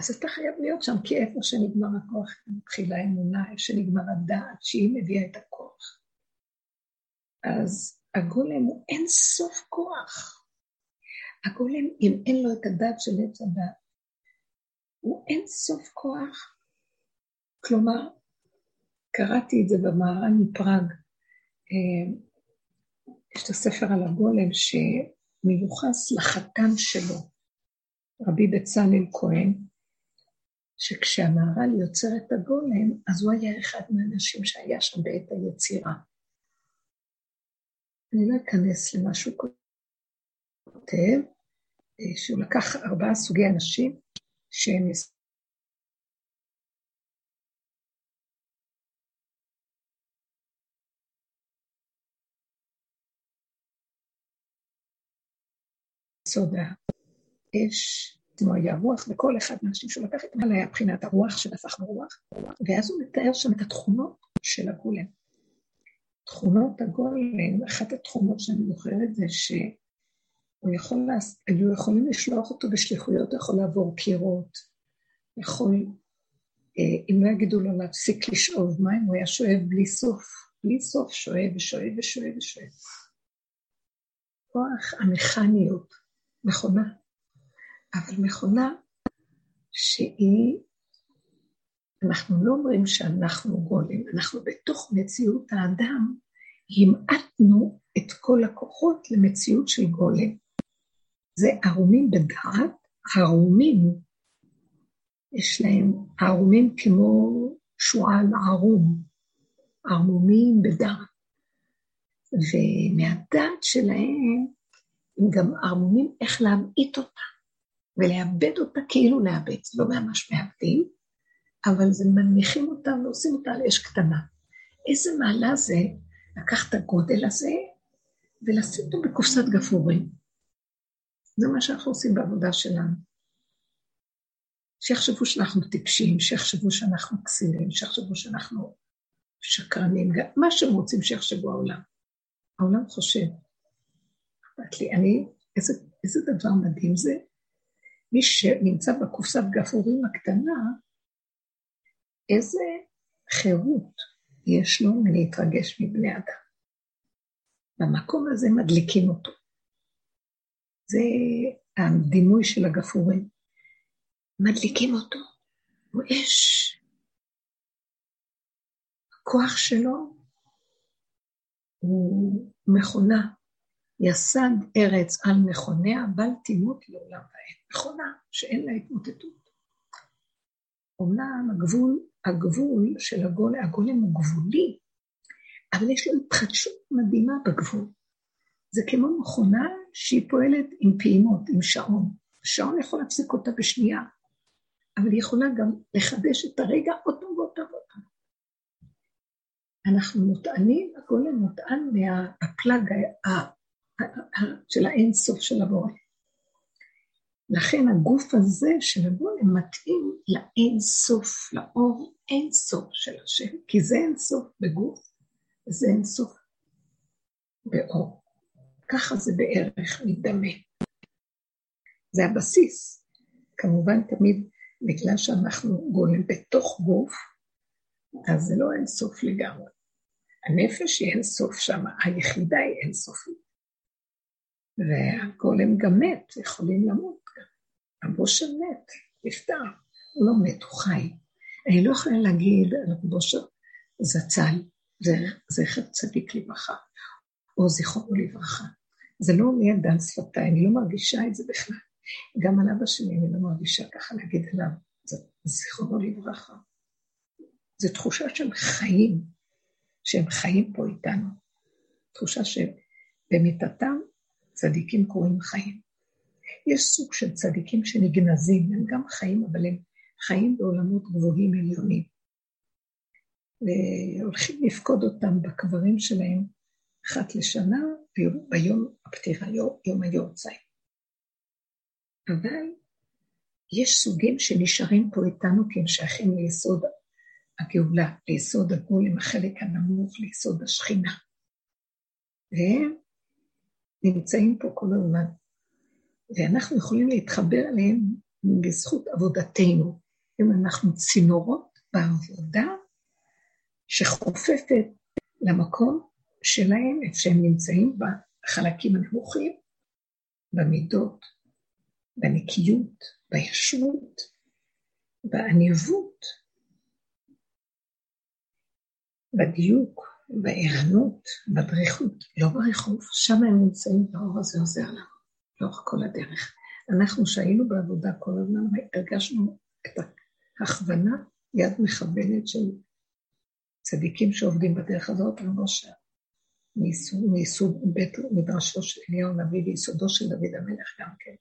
אז אתה חייב להיות שם, כי איפה שנגמר הכוח, מתחילה האמונה, איפה שנגמר הדעת, שהיא מביאה את הכוח. אז הגולם הוא אין סוף כוח. הגולם, אם אין לו את הדעת של עץ הדעת, הוא אין סוף כוח. כלומר, קראתי את זה במהר"ן מפראג, אה, יש את הספר על הגולם שמיוחס לחתן שלו, רבי בצלאל כהן, שכשהמהר"ל יוצר את הגולם, אז הוא היה אחד מהאנשים שהיה שם בעת היצירה. אני לא אכנס למה שהוא כותב, אה, שהוא לקח ארבעה סוגי אנשים שהם יסוד האש, כמו היה רוח, וכל אחד מהאנשים שהוא לקח מעלה היה בחינת הרוח שנפח ברוח, ואז הוא מתאר שם את התכונות של הגולם. תכונות הגולם, אחת התכונות שאני זוכרת זה שהוא יכול, היו יכולים לשלוח אותו בשליחויות, הוא יכול לעבור קירות, יכול, אה, אם לא יגידו לו להפסיק לשאוב מים, הוא היה שואב בלי סוף, בלי סוף שואב ושואב ושואב ושואב. כוח המכניות, מכונה, אבל מכונה שהיא, אנחנו לא אומרים שאנחנו גולים, אנחנו בתוך מציאות האדם המעטנו את כל הכוחות למציאות של גולם. זה ערומים בדעת, ערומים, יש להם ערומים כמו שועל ערום, ערמומים בדעת. ומהדעת שלהם הם גם ערמומים איך להמעיט אותה, ולאבד אותה כאילו לאבד, זה לא ממש מאבדים, אבל זה מנמיכים אותה ועושים אותה על אש קטנה. איזה מעלה זה לקח את הגודל הזה ולשים אותו בקופסת גפרורים. זה מה שאנחנו עושים בעבודה שלנו. שיחשבו שאנחנו טיפשים, שיחשבו שאנחנו כסילים, שיחשבו שאנחנו שקרנים, מה שהם רוצים שיחשבו העולם. העולם חושב. אכפת לי, אני, איזה, איזה דבר מדהים זה, מי שנמצא בקופסת גפרורים הקטנה, איזה חירות יש לו מלהתרגש מבני אדם. במקום הזה מדליקים אותו. זה הדימוי של הגפורים. מדליקים אותו, הוא אש. הכוח שלו הוא מכונה. יסד ארץ על מכוניה, בל תימות לעולם ועד. מכונה שאין לה התמוטטות. אומנם הגבול, הגבול של הגולם, הגולם הוא גבולי, אבל יש לו התחדשות מדהימה בגבול. זה כמו מכונה שהיא פועלת עם פעימות, עם שעון. השעון יכול להפסיק אותה בשנייה, אבל היא יכולה גם לחדש את הרגע עוד פעם ועוד פעם ועוד פעם. אנחנו מוטענים, הגולם מוטען מהפלאג של האין סוף של הבורא. לכן הגוף הזה של הגולם מתאים לאין סוף, לאור אין סוף של השם, כי זה אין סוף בגוף, וזה אין סוף באור. ככה זה בערך מדמה. זה הבסיס. כמובן, תמיד בגלל שאנחנו גולם בתוך גוף, אז זה לא אין סוף לגמרי. הנפש היא אין סוף שם, היחידה היא אין סופית. והגולם גם מת, יכולים למות. הבושר מת, נפטר, הוא לא מת, הוא חי. אני לא יכולה להגיד על הבושר זצ"ל, זכר צדיק לברכה, או זיכרונו לברכה. זה לא ליד דל שפתיי, אני לא מרגישה את זה בכלל. גם על אבא שלי אני לא מרגישה ככה להגיד עליו, זיכרונו לברכה. זו תחושה של חיים, שהם חיים פה איתנו. תחושה שבמיטתם צדיקים קוראים חיים. יש סוג של צדיקים שנגנזים, הם גם חיים, אבל הם חיים בעולמות גבוהים עליונים. והולכים לפקוד אותם בקברים שלהם אחת לשנה, ביום הפטירה, יום היורצייט. אבל יש סוגים שנשארים פה איתנו כי הם שייכים ליסוד הגאולה, ליסוד הגולם, החלק הנמוך, ליסוד השכינה. והם נמצאים פה כל הזמן, ואנחנו יכולים להתחבר אליהם בזכות עבודתנו. אם אנחנו צינורות בעבודה שחופפת למקום שלהם, איפה שהם נמצאים בחלקים הנמוכים, במידות, בנקיות, בישרות, בעניבות, בדיוק, בערנות, בדריכות, לא בריחוף, שם הם נמצאים באור הזה עוזר לנו, לאורך כל הדרך. אנחנו שהיינו בעבודה כל הזמן, הרגשנו את ההכוונה, יד מכוונת של צדיקים שעובדים בדרך הזאת, למרות מיסוד בית מדרשו של אליהו הנביא ויסודו של דוד המלך גם כן,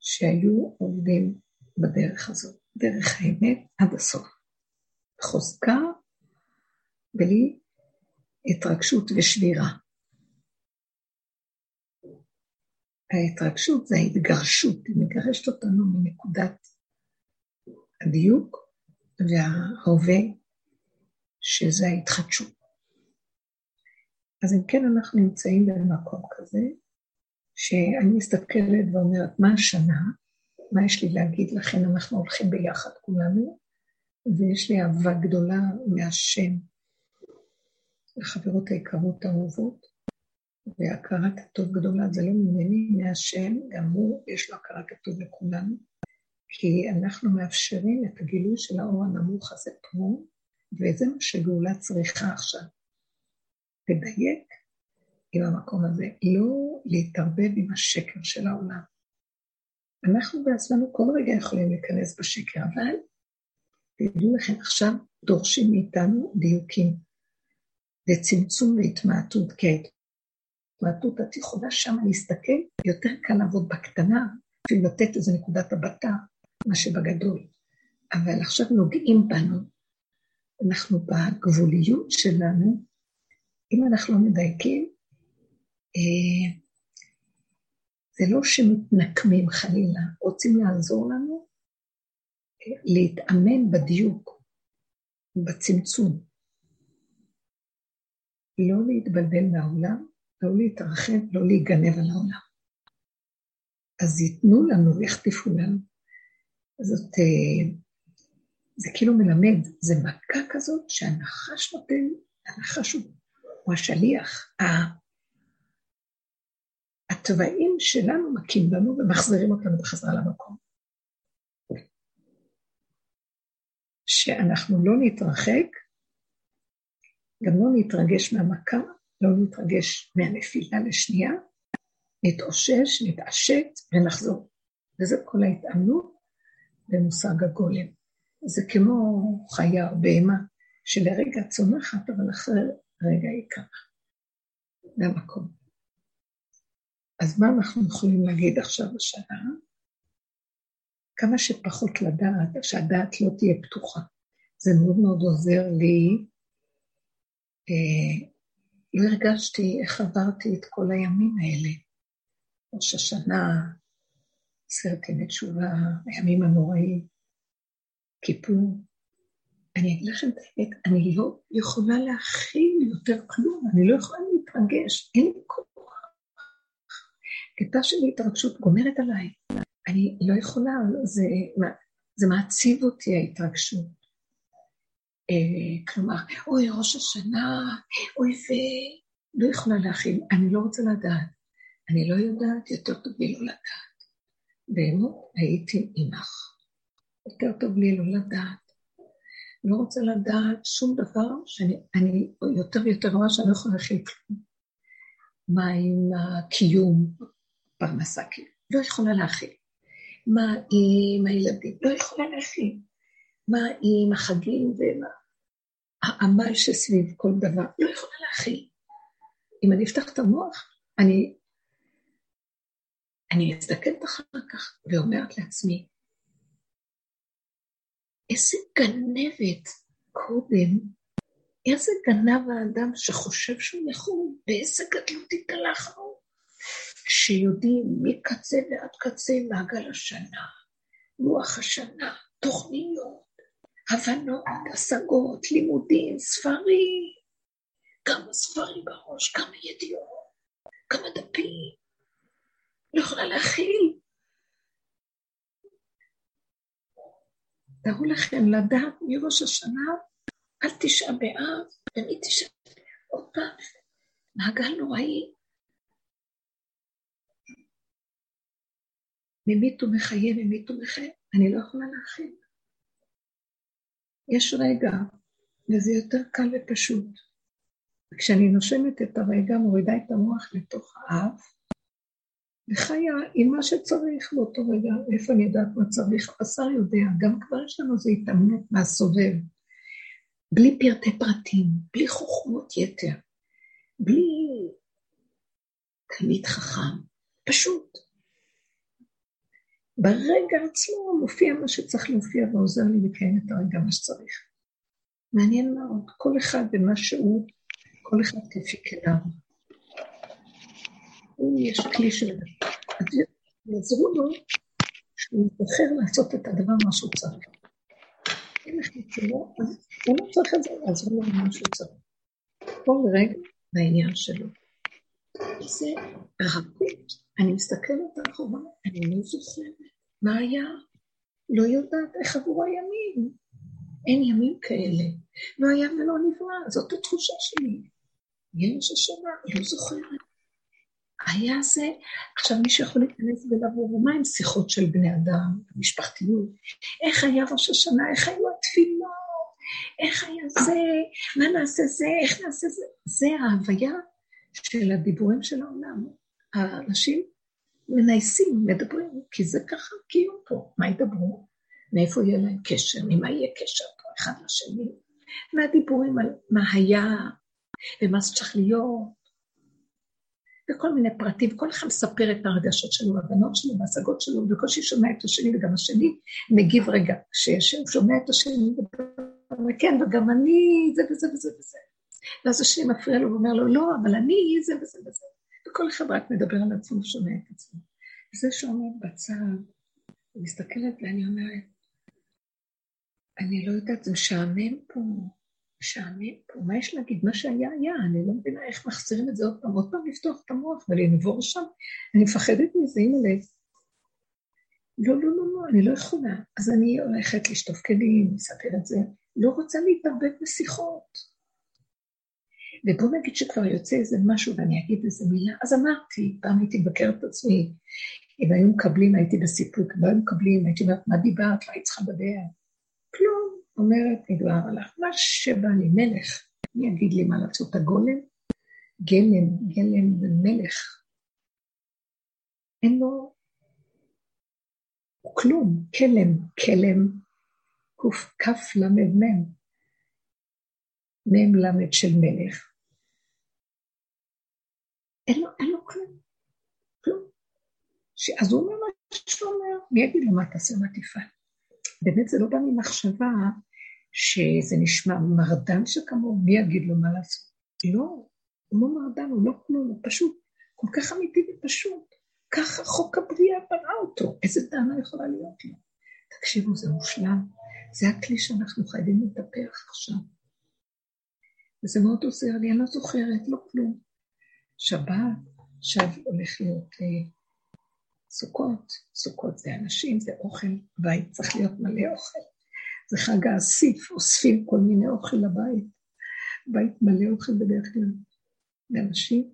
שהיו עובדים בדרך הזאת, דרך האמת עד הסוף. חוזקה בלי התרגשות ושבירה. ההתרגשות זה ההתגרשות, היא מגרשת אותנו מנקודת הדיוק וההווה, שזה ההתחדשות. אז אם כן, אנחנו נמצאים במקום כזה, שאני מסתכלת ואומרת, מה השנה? מה יש לי להגיד לכן? אנחנו הולכים ביחד כולנו, ויש לי אהבה גדולה מהשם לחברות היקרות האהובות, והכרת הטוב גדולה זה לא ממני, מהשם, גם הוא, יש לו הכרת הטוב לכולנו, כי אנחנו מאפשרים את הגילוי של האור הנמוך הזה פה, וזה מה שגאולה צריכה עכשיו. לדייק עם המקום הזה, לא להתערבב עם השקר של העולם. אנחנו בעצמנו כל רגע יכולים להיכנס בשקר, אבל תדעו לכם, עכשיו דורשים מאיתנו דיוקים וצמצום והתמעטות, כי ההתמעטות את יכולה שם להסתכל, יותר קל לעבוד בקטנה, אפילו לתת איזה נקודת הבטה, מה שבגדול. אבל עכשיו נוגעים בנו, אנחנו בגבוליות שלנו, אם אנחנו לא מדייקים, אה, זה לא שמתנקמים חלילה, רוצים לעזור לנו אה, להתאמן בדיוק, בצמצום. לא להתבלבל מהעולם, לא להתרחב, לא להיגנב על העולם. אז ייתנו לנו, יחטיפו לנו. זאת, אה, זה כאילו מלמד, זה מכה כזאת שהנחש נותן, הנחש הוא הוא השליח. התוואים שלנו מכים בנו ומחזירים אותנו בחזרה למקום. שאנחנו לא נתרחק, גם לא נתרגש מהמכה, לא נתרגש מהנפילה לשנייה, נתאושש, נתעשת ונחזור. וזה כל ההתאמנות במושג הגולם. זה כמו חיה או בהמה שלרגע צומחת, אבל אחרי רגע היא קמה. זה המקום. אז מה אנחנו יכולים להגיד עכשיו השנה? כמה שפחות לדעת, שהדעת לא תהיה פתוחה. זה מאוד מאוד עוזר לי. אה, לא הרגשתי איך עברתי את כל הימים האלה. ראש השנה, עשרת ימי תשובה, הימים הנוראים, כיפור. אני אגיד לכם את האמת, אני לא יכולה להכיל יותר כלום, אני לא יכולה להתרגש, אין לי כוח. קטע של התרגשות גומרת עליי. אני לא יכולה, זה, זה מעציב אותי ההתרגשות. אה, כלומר, אוי, ראש השנה, אוי ו... לא יכולה להכיל, אני לא רוצה לדעת. אני לא יודעת, יותר טוב לי לא לדעת. באמת הייתי עמך. יותר טוב לי לא לדעת. לא רוצה לדעת שום דבר שאני יותר ויותר רואה שאני לא יכולה להכיל כלום. מה עם הקיום, פרנסה כאילו? לא יכולה להכיל. מה עם הילדים? לא יכולה להכיל. מה עם החגים ומה? העמל שסביב כל דבר? לא יכולה להכיל. אם אני אפתח את המוח, אני, אני אזדקנת אחר כך ואומרת לעצמי, איזה גנבת קודם, איזה גנב האדם שחושב שהוא יכול, באיזה גדלות התהלכנו, שיודעים מקצה ועד קצה מעגל השנה, לוח השנה, תוכניות, הבנות, השגות, לימודים, ספרים, כמה ספרים בראש, כמה ידיעות, כמה דפים, לא יכולה להכיל. תארו לכם לדעת מראש השנה עד תשעה באב, ומתשעה עוד פעם, מעגל נוראי. ממית ומחיה, ממית ומחיה, אני לא יכולה להכיל. יש רגע, וזה יותר קל ופשוט. וכשאני נושמת את הרגע, מורידה את המוח לתוך האף, וחיה עם מה שצריך באותו רגע, איפה אני יודעת מה צריך, הבשר יודע, גם כבר יש לנו איזו התאמנות מהסובב, בלי פרטי פרטים, בלי חוכמות יתר, בלי תלמיד חכם, פשוט. ברגע עצמו מופיע מה שצריך להופיע ועוזר לי לקיים את הרגע מה שצריך. מעניין מאוד, כל אחד במה שהוא, כל אחד כפי כליו. יש כלי של... יעזרו לו שהוא יבחר לעשות את הדבר מה שהוא צריך. אם החליט שלא, אז הוא לא צריך את זה, יעזרו לו במה שהוא צריך. כל רגע בעניין שלו. זה רכות. אני מסתכלת אחורה, אני לא זוכרת מה היה. לא יודעת איך עברו הימים. אין ימים כאלה. לא היה ולא נברא, זאת התחושה שלי. יש השנה, לא זוכרת. היה זה, עכשיו מישהו יכול להיכנס ולבוא, ומה עם שיחות של בני אדם, משפחתיות? איך היה ראש השנה, איך היו התפילות, איך היה זה, מה נעשה זה, איך נעשה זה? זה ההוויה של הדיבורים של העולם. האנשים מנייסים, מדברים, כי זה ככה קיום פה. מה ידברו? מאיפה יהיה להם קשר? ממה יהיה קשר פה אחד לשני? מהדיבורים על מה היה ומה צריך להיות. וכל מיני פרטים, כל אחד מספר את הרגשות שלו, הבנות שלו, והשגות שלו, בקושי שומע את השני, וגם השני מגיב רגע, כשישב שומע את השני, וכן, וגם אני, זה וזה וזה וזה. ואז השני מפריע לו ואומר לו, לא, אבל אני, זה וזה וזה. וכל אחד רק מדבר על עצמו ושומע את עצמו. וזה שעומד בצד, ומסתכלת ואני אומרת, אני לא יודעת, זה משעמם פה. משעמם פה, מה יש להגיד? מה שהיה היה, אני לא מבינה איך מחזירים את זה עוד פעם, עוד פעם לפתוח את המוח ולנבור שם, אני מפחדת מזה, הנה לב. לא, לא, לא, לא, אני לא יכולה. אז אני הולכת לשטוף כלים, לספר את זה, לא רוצה להתערבב בשיחות. ובוא נגיד שכבר יוצא איזה משהו ואני אגיד איזה מילה, אז אמרתי, פעם הייתי מבקרת את עצמי, אם היו מקבלים הייתי בסיפוק, אם היו מקבלים הייתי אומרת, מה דיברת? לא היית צריכה לדבר. כלום. אומרת, נגמר עליך, מה שבא לי, מלך, מי יגיד לי מה לעשות? הגולם? גלם, גלם ומלך. אין לו כלום, כלם, כלם, קכ"למ"מ. מ"ם למד של מלך. אין לו, אין לו כלום, כלום. אז הוא אומר מה שהוא אומר, מי יגיד לו מה תעשה, מה תפעל? באמת זה לא בא ממחשבה שזה נשמע מרדן שכמוהו, מי יגיד לו מה לעשות? לא, הוא לא מרדן, הוא לא כלום, הוא פשוט, כל כך אמיתי ופשוט. ככה חוק הבריאה ברא אותו, איזה טענה יכולה להיות לו? תקשיבו, זה מושלם. זה הכלי שאנחנו חייבים לטפח עכשיו. וזה מאוד עוזר לי, אני לא זוכרת, לא כלום. שבת, עכשיו הולך להיות אה, סוכות, סוכות זה אנשים, זה אוכל, בית צריך להיות מלא אוכל. זה חג האסיף, אוספים כל מיני אוכל לבית. בית מלא אוכל בדרך כלל. לאנשים,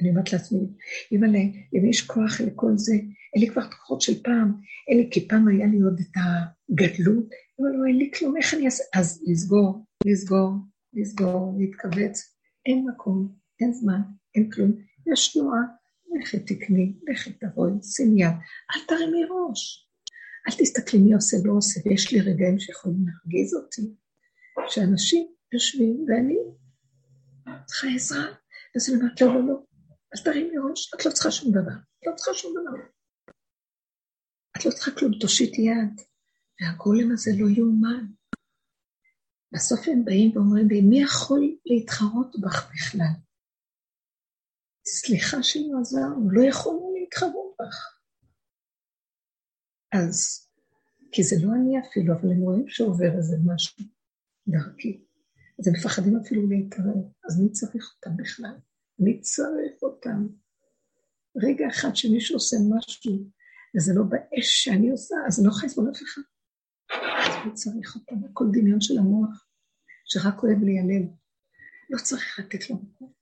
אני אומרת לעצמי, אם אני, אם יש כוח לכל זה, אין לי כבר כוחות של פעם, אין לי, כי פעם היה לי עוד את הגדלות, אבל לא, אין לי כלום, איך אני אעשה? אז לסגור, לסגור, לסגור, להתכווץ, אין מקום, אין זמן, אין כלום, יש תנועה, לכי תקני, לכי תבואי, שימי יד, אל תרימי ראש, אל תסתכלי מי עושה, לא עושה, ויש לי רגעים שיכולים להרגיז אותי, שאנשים יושבים ואני צריכה עזרה, אז אני אומרת, לא, לא, לא, אל תרימי ראש, את לא צריכה שום דבר, את לא צריכה שום דבר. את לא צריכה כלום, תושיטי יד. והגולם הזה לא יאומן. בסוף הם באים ואומרים לי, מי יכול להתחרות בך בכלל? סליחה שלא עזרנו, לא יכולנו להתחרות בך. אז, כי זה לא אני אפילו, אבל הם רואים שעובר איזה משהו דרכי. אז הם מפחדים אפילו להתערב, אז מי צריך אותם בכלל? מי צריך אותם? רגע אחד שמישהו עושה משהו, וזה לא באש שאני עושה, אז אני לא יכולה לסבול אף אחד. אז מי צריך אותם? הכל דמיון של המוח, שרק אוהב לי הלב. לא צריך לתת לו מקום.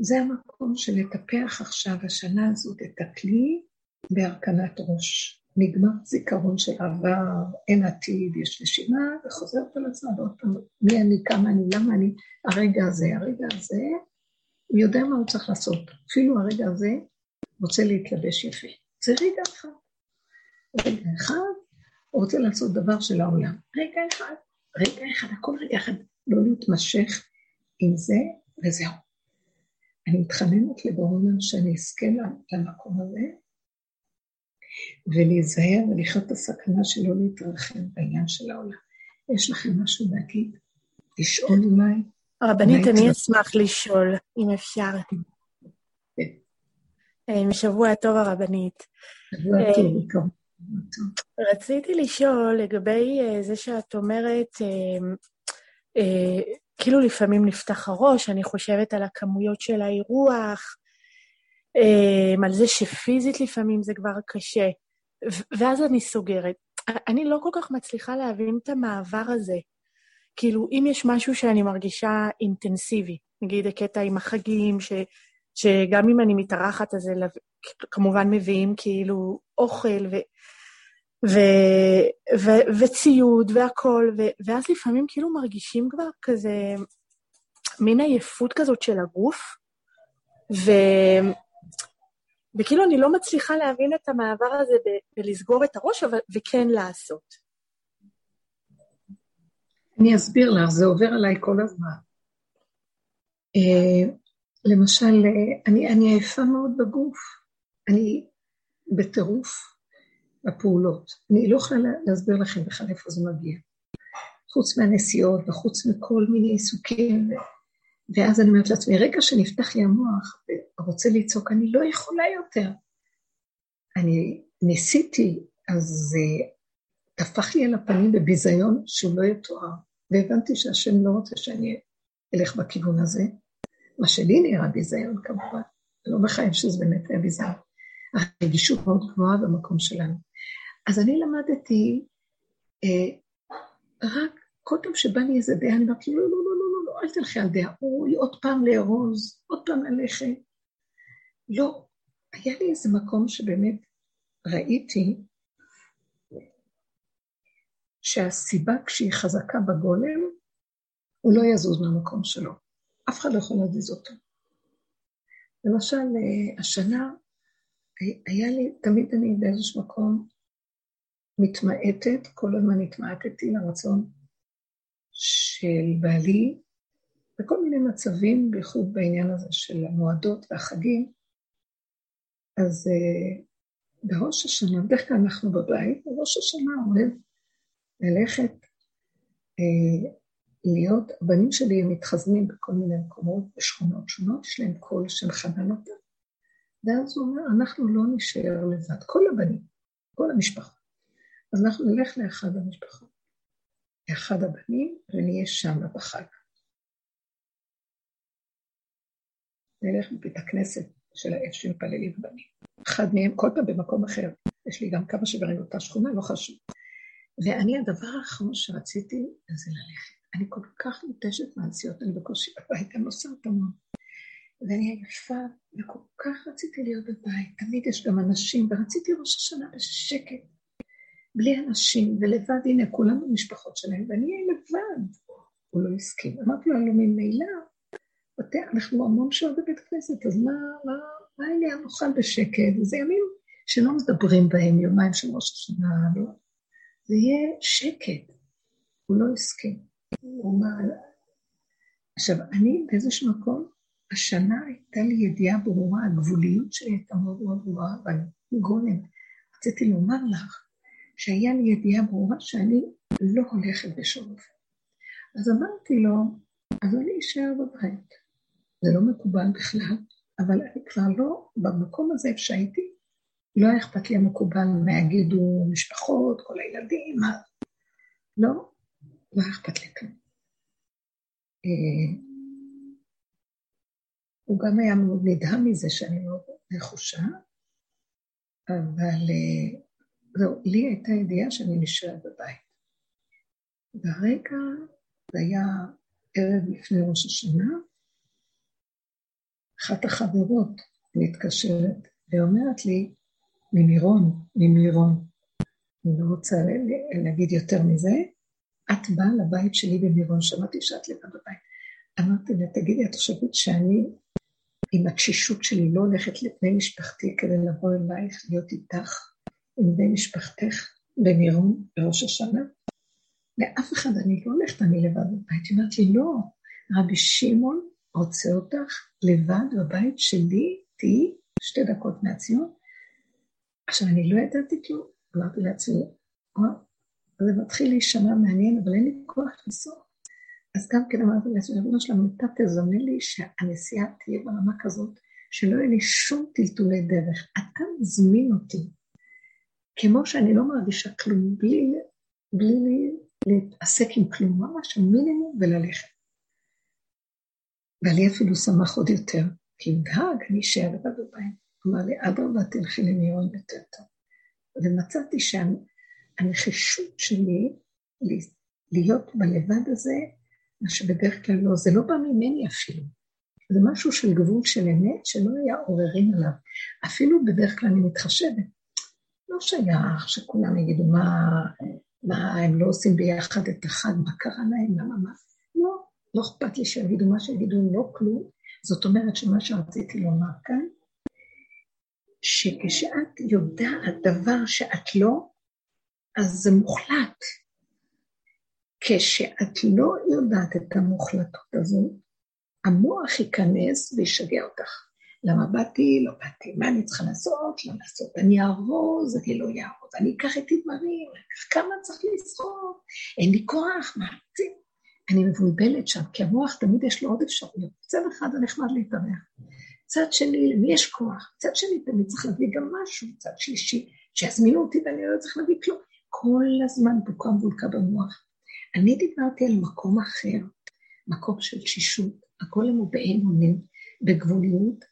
זה המקום של לטפח עכשיו, השנה הזאת, את הכלי בהרכנת ראש. נגמר זיכרון של עבר, אין עתיד, יש נשימה, וחוזרת על עצמה, ועוד פעם, מי אני, כמה אני, למה אני, הרגע הזה, הרגע הזה, הוא יודע מה הוא צריך לעשות. אפילו הרגע הזה רוצה להתלבש יפה. זה רגע אחד. רגע אחד, הוא רוצה לעשות דבר של העולם. רגע אחד, רגע אחד, הכל רגע אחד, לא להתמשך עם זה, וזהו. אני מתחננת לבורונה שאני אזכה למקום הזה, ולהיזהר ולחיות את הסכנה שלא להתרחב בעניין של העולם. יש לכם משהו להגיד? לשאול אולי? הרבנית, אני אשמח לשאול, אם אפשר. כן. אה, שבוע טוב, הרבנית. שבוע אה, טוב, רציתי לשאול לגבי אה, זה שאת אומרת, כאילו לפעמים נפתח הראש, אני חושבת על הכמויות של האירוח, אמ, על זה שפיזית לפעמים זה כבר קשה, ואז אני סוגרת. אני לא כל כך מצליחה להבין את המעבר הזה. כאילו, אם יש משהו שאני מרגישה אינטנסיבי, נגיד הקטע עם החגים, ש, שגם אם אני מתארחת, אז אליו, כמובן מביאים כאילו אוכל ו, ו, ו, וציוד והכול, ואז לפעמים כאילו מרגישים כבר כזה מין עייפות כזאת של הגוף, ו, וכאילו אני לא מצליחה להבין את המעבר הזה ב- בלסגור את הראש, אבל וכן לעשות. אני אסביר לך, זה עובר עליי כל הזמן. Uh, למשל, uh, אני, אני עייפה מאוד בגוף, אני בטירוף בפעולות. אני לא יכולה להסביר לכם בכלל איפה זה מגיע. חוץ מהנסיעות וחוץ מכל מיני עיסוקים ואז אני אומרת לעצמי, רגע שנפתח לי המוח ורוצה לצעוק, אני לא יכולה יותר. אני ניסיתי, אז זה טפח לי על הפנים בביזיון שהוא לא יתואר, והבנתי שהשם לא רוצה שאני אלך בכיוון הזה. מה שלי נראה ביזיון כמובן, לא בחיים שזה באמת היה ביזיון. הרגישות מאוד גבוהה במקום שלנו. אז אני למדתי, אה, רק כל פעם שבא לי איזה דעה, אני אומרת, לא, לא, לא, לא, אל תלכי על דעה, אוי, עוד פעם לארוז, עוד פעם ללכת. לא, היה לי איזה מקום שבאמת ראיתי שהסיבה כשהיא חזקה בגולם, הוא לא יזוז מהמקום שלו. אף אחד לא יכול להזיז אותו. למשל, אה, השנה היה לי, תמיד אני באיזשהו מקום מתמעטת, כל הזמן התמעטתי לרצון של בעלי, בכל מיני מצבים, בייחוד בעניין הזה של המועדות והחגים, אז uh, בראש השנה, בדרך כלל אנחנו בבית, בראש השנה אוהב ללכת, uh, להיות, הבנים שלי הם מתחזנים בכל מיני מקומות, בשכונות שונות, יש להם קול של חנן אותם. ואז הוא אומר, אנחנו לא נשאר לבד, כל הבנים, כל המשפחה. אז אנחנו נלך לאחד המשפחות, לאחד הבנים, ונהיה שם בחג. נלך בבית הכנסת של האש שמפללים בנים. אחד מהם, כל פעם במקום אחר. יש לי גם כמה שגרים באותה שכונה, לא חשוב. ואני, הדבר האחרון שרציתי, זה ללכת. אני כל כך מותשת מהנסיעות, אני בקושי בבית, אני נוסעת המון. ואני עייפה, וכל כך רציתי להיות בבית. תמיד יש גם אנשים, ורציתי ראש השנה בשקט, בלי אנשים, ולבד, הנה, כולם במשפחות שלהם, ואני אהיה לבד. הוא לא הסכים. אמרתי לו, הלוא ממילא, אנחנו המון שעות בבית כנסת, אז מה, מה, מה העניין? נאכל בשקט, וזה ימים שלא מדברים בהם, יומיים של ראש השנה, לא. זה יהיה שקט. הוא לא הסכים. הוא אמר, עכשיו, אני באיזשהו מקום, השנה הייתה לי ידיעה ברורה, הגבוליות שלי הייתה מאוד מאוד ברורה, ואני גונן. רציתי לומר לך שהיה לי ידיעה ברורה שאני לא הולכת בשום אופן. אז אמרתי לו, אז אני אשאר בבית. זה לא מקובל בכלל, אבל אני כבר לא, במקום הזה שהייתי, לא היה אכפת לי המקובל מה יגידו משפחות, כל הילדים, מה... לא, לא היה אכפת לי כלום. אה, הוא גם היה מאוד נדהם מזה שאני מאוד נחושה, אבל אה, זהו, לי הייתה ידיעה שאני נשארת בבית. והרגע, זה היה ערב לפני ראש השנה, אחת החברות מתקשרת ואומרת לי, ממירון, ממירון, אני לא רוצה להגיד יותר מזה, את באה לבית שלי במירון, שמעתי שאת לבד בבית. אמרתי לה, תגידי, את חושבת שאני עם התשישות שלי לא הולכת לבני משפחתי כדי לבוא אלייך, להיות איתך, עם בני משפחתך במירון בראש השנה? לאף אחד אני לא הולכת, אני לבד בבית. היא אמרת לי, לא, רבי שמעון רוצה אותך לבד בבית שלי, תהיי שתי דקות מהציון. עכשיו, אני לא ידעתי כלום, אמרתי לעצמי, זה מתחיל להישמע מעניין, אבל אין לי כוח לנסוע. אז גם כן אמרתי לעצמי, ריבונו שלנו, אתה תזמן לי שהנסיעה תהיה ברמה כזאת, שלא יהיה לי שום טלטולי דרך. אתה מזמין אותי, כמו שאני לא מרגישה כלום, בלי, בלי להתעסק עם כלום, ממש המינימום וללכת. ואני אפילו שמח עוד יותר, כי אם דאג, אני אשאר לבד בבית. אמר לי, אדרבה, תלכי למירון יותר טוב. ומצאתי שהנחישות שלי להיות בלבד הזה, מה שבדרך כלל לא, זה לא בא ממני אפילו. זה משהו של גבול של אמת שלא היה עוררין עליו. אפילו בדרך כלל אני מתחשבת. לא שייך שכולם יגידו מה, מה הם לא עושים ביחד את החג, מה קרה להם, למה מה. לא, לא אכפת לי שיגידו מה שיגידו, לא כלום. זאת אומרת שמה שרציתי לומר כאן, שכשאת יודעת דבר שאת לא, אז זה מוחלט. כשאת לא יודעת את המוחלטות הזו, המוח ייכנס וישגע אותך. למה באתי? לא באתי. מה אני צריכה לעשות? לא לעשות. אני אארוז? אני לא אארוז. אני אקח איתי דברים, אקח כמה צריך לזרוק, אין לי כוח, מה רצים? אני מבולבלת שם, כי המוח תמיד יש לו עוד אפשרויות. מצד אחד זה נחמד להתארח. צד שני, למי יש כוח? צד שני, תמיד צריך להביא גם משהו. צד שלישי, שיזמינו אותי ואני לא צריך להביא כלום. כל הזמן בוקה מבולקה במוח. אני דיברתי על מקום אחר, מקום של תשישות, הכל הוא באמונים, בגבוליות,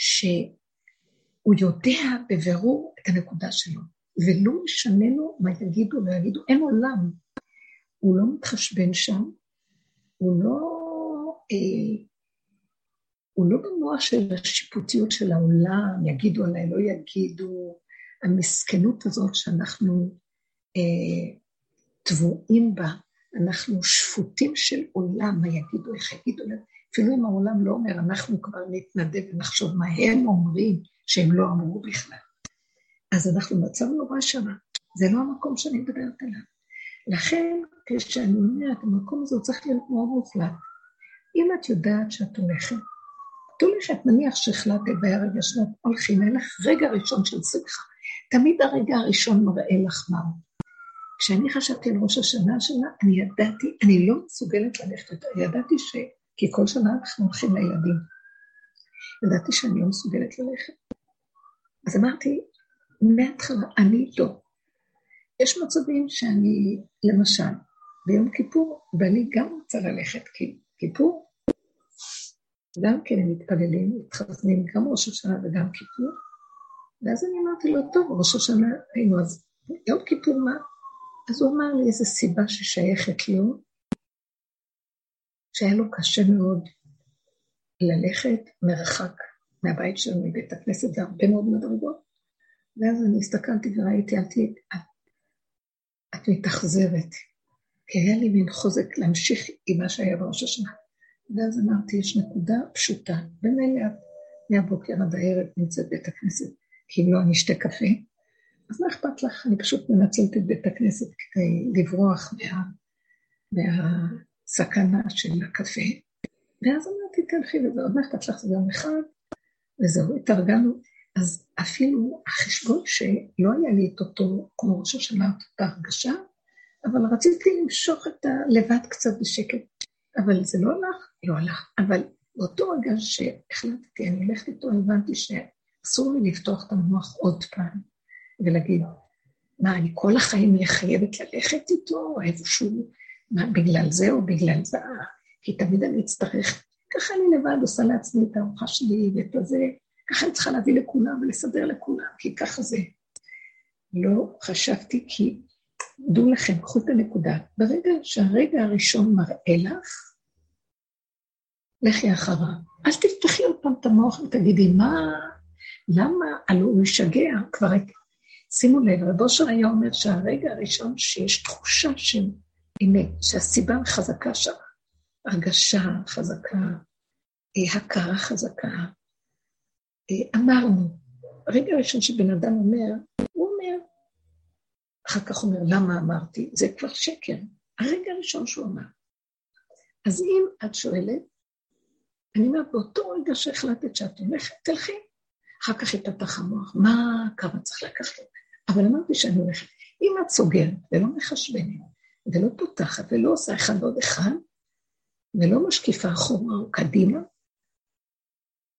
שהוא יודע בבירור את הנקודה שלו, ולא משנה לו מה יגידו ויגידו, אין עולם. הוא לא מתחשבן שם, הוא לא, אה, הוא לא במוח של השיפוטיות של העולם, יגידו עליי, לא יגידו, המסכנות הזאת שאנחנו אה, טבועים בה, אנחנו שפוטים של עולם, מה יגידו, איך יגידו להם. אפילו אם העולם לא אומר, אנחנו כבר נתנדב ונחשוב מה הם אומרים, שהם לא אמרו בכלל. אז אנחנו במצב נורא שמה. זה לא המקום שאני מדברת עליו. לכן, כשאני אומרת, המקום הזה צריך להיות מאוד מוחלט. אם את יודעת שאת הולכת, תראי שאת נניח שהחלטת והרגע שאת הולכים, אין לך רגע ראשון של שמחה. תמיד הרגע הראשון מראה לך מהו. כשאני חשבתי על ראש השנה שלה, אני ידעתי, אני לא מסוגלת ללכת יותר. ידעתי ש... כי כל שנה אנחנו הולכים לילדים. ידעתי שאני לא מסוגלת ללכת. אז אמרתי, מההתחלה, אני לא. יש מצבים שאני, למשל, ביום כיפור, ואני גם רוצה ללכת, כי כיפור, גם כן הם מתפללים, מתחתנים גם ראש השנה וגם כיפור, ואז אני אמרתי לו, טוב, ראש השנה היינו, אז יום כיפור מה? אז הוא אמר לי איזו סיבה ששייכת לו, שהיה לו קשה מאוד ללכת מרחק מהבית שלנו, מבית הכנסת, זה הרבה מאוד מדרגות. ואז אני הסתכלתי וראיתי, את, את, את מתאכזרת. כי היה לי מין חוזק להמשיך עם מה שהיה בראש השנה. ואז אמרתי, יש נקודה פשוטה, במילא את מהבוקר עד הערב נמצאת בית הכנסת, כי אם לא אני אשתה קפה, אז מה אכפת לך? אני פשוט מנצלת את בית הכנסת כדי לברוח מה, מהסכנה של הקפה. ואז אמרתי, תלכי וזה, עוד מה אכפת לך? יום אחד, וזהו, התארגנו. אז אפילו החשבון שלא היה לי את אותו, כמו ראש השנה, את אותה הרגשה, אבל רציתי למשוך את הלבד קצת בשקט. אבל זה לא הלך, לא הלך. אבל באותו רגע שהחלטתי, אני הולכת איתו, הבנתי שאסור לי לפתוח את המוח עוד פעם ולהגיד, מה, אני כל החיים אהיה חייבת ללכת איתו איפשהו, מה, בגלל זה או בגלל זה, כי תמיד אני אצטרך, ככה אני לבד עושה לעצמי את הארוחה שלי ואת הזה, ככה אני צריכה להביא לכולם ולסדר לכולם, כי ככה זה. לא חשבתי, כי דעו לכם, קחו את הנקודה. ברגע שהרגע הראשון מראה לך, לכי אחריו. אל תפתחי עוד פעם את המוח ותגידי, מה, למה, הלוא הוא משגע, כבר... שימו לב, רב אושר היה אומר שהרגע הראשון שיש תחושה של אמת, שהסיבה חזקה שם, הרגשה חזקה, אה, הכרה חזקה, אה, אמרנו, הרגע הראשון שבן אדם אומר, הוא אומר, אחר כך אומר, למה אמרתי? זה כבר שקר. הרגע הראשון שהוא אמר. אז אם את שואלת, אני אומרת, באותו רגע שהחלטת שאת הולכת, תלכי. אחר כך יפתח המוח, מה, כמה צריך לקחת? אבל אמרתי שאני הולכת. אם את סוגרת ולא מחשבנת, ולא פותחת, ולא עושה אחד ועוד אחד, ולא משקיפה אחורה או קדימה,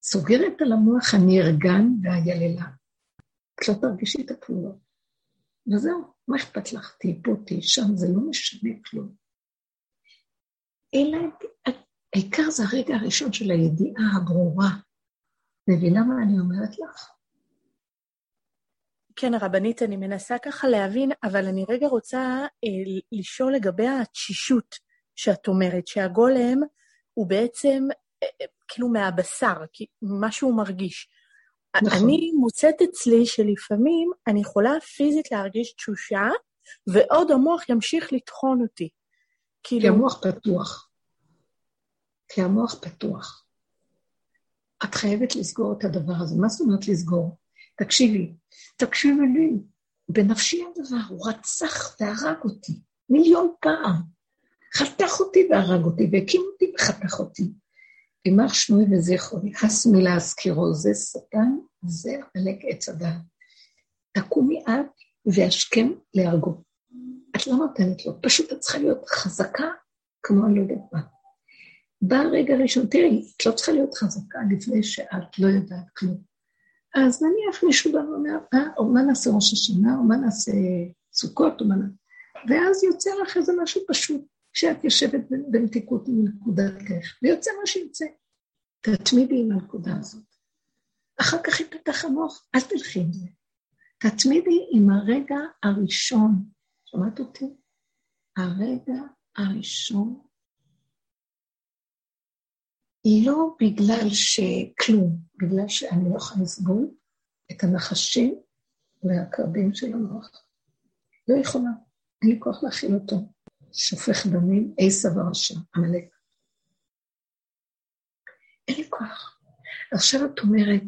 סוגרת על המוח הנרגן והיללה. את לא תרגישי את הפעולות. וזהו, מה אכפת לך? תהי פה, תהי שם, זה לא משנה כלום. אלא העיקר זה הרגע הראשון של הידיעה הברורה. מבינה מה אני אומרת לך? כן, הרבנית, אני מנסה ככה להבין, אבל אני רגע רוצה אה, לשאול לגבי התשישות שאת אומרת, שהגולם הוא בעצם אה, אה כאילו מהבשר, מה שהוא מרגיש. נכון. אני מוצאת אצלי שלפעמים אני יכולה פיזית להרגיש תשושה, ועוד המוח ימשיך לטחון אותי. כאילו... כי המוח פתוח. כי המוח פתוח. את חייבת לסגור את הדבר הזה. מה זאת אומרת לסגור? תקשיבי, תקשיבי לי. בנפשי הדבר, הוא רצח והרג אותי מיליון פעם. חתך אותי והרג אותי, והקים אותי וחתך אותי. יימח שמוי וזכרוני, הס מלהזכירו, זה שטן, זה עמלק עץ הדעת. תקומי את והשכם להרגו. את לא נותנת לו, פשוט את צריכה להיות חזקה כמו אני לא יודעת מה. בא הרגע הראשון, תראי, את לא צריכה להיות חזקה לפני שאת לא יודעת כלום. אז נניח מישהו בא ואומר, אה, או מה נעשה ראש השנה, או מה נעשה סוכות, או מה נעשה... ואז יוצא לך איזה משהו פשוט. כשאת יושבת במתיקות עם נקודתך, ויוצא מה שיוצא. תתמידי עם הנקודה הזאת. אחר כך יפתח המוח, אל תלכי עם זה. תתמידי עם הרגע הראשון. שמעת אותי? הרגע הראשון. לא בגלל שכלום, בגלל שאני לא יכולה לסבול את הנחשים והקרבים של המוח. לא יכולה, אין לי כוח להכיל אותו. שופך דמים, עשב הרשע, עמלק. אין לי כוח. עכשיו את אומרת,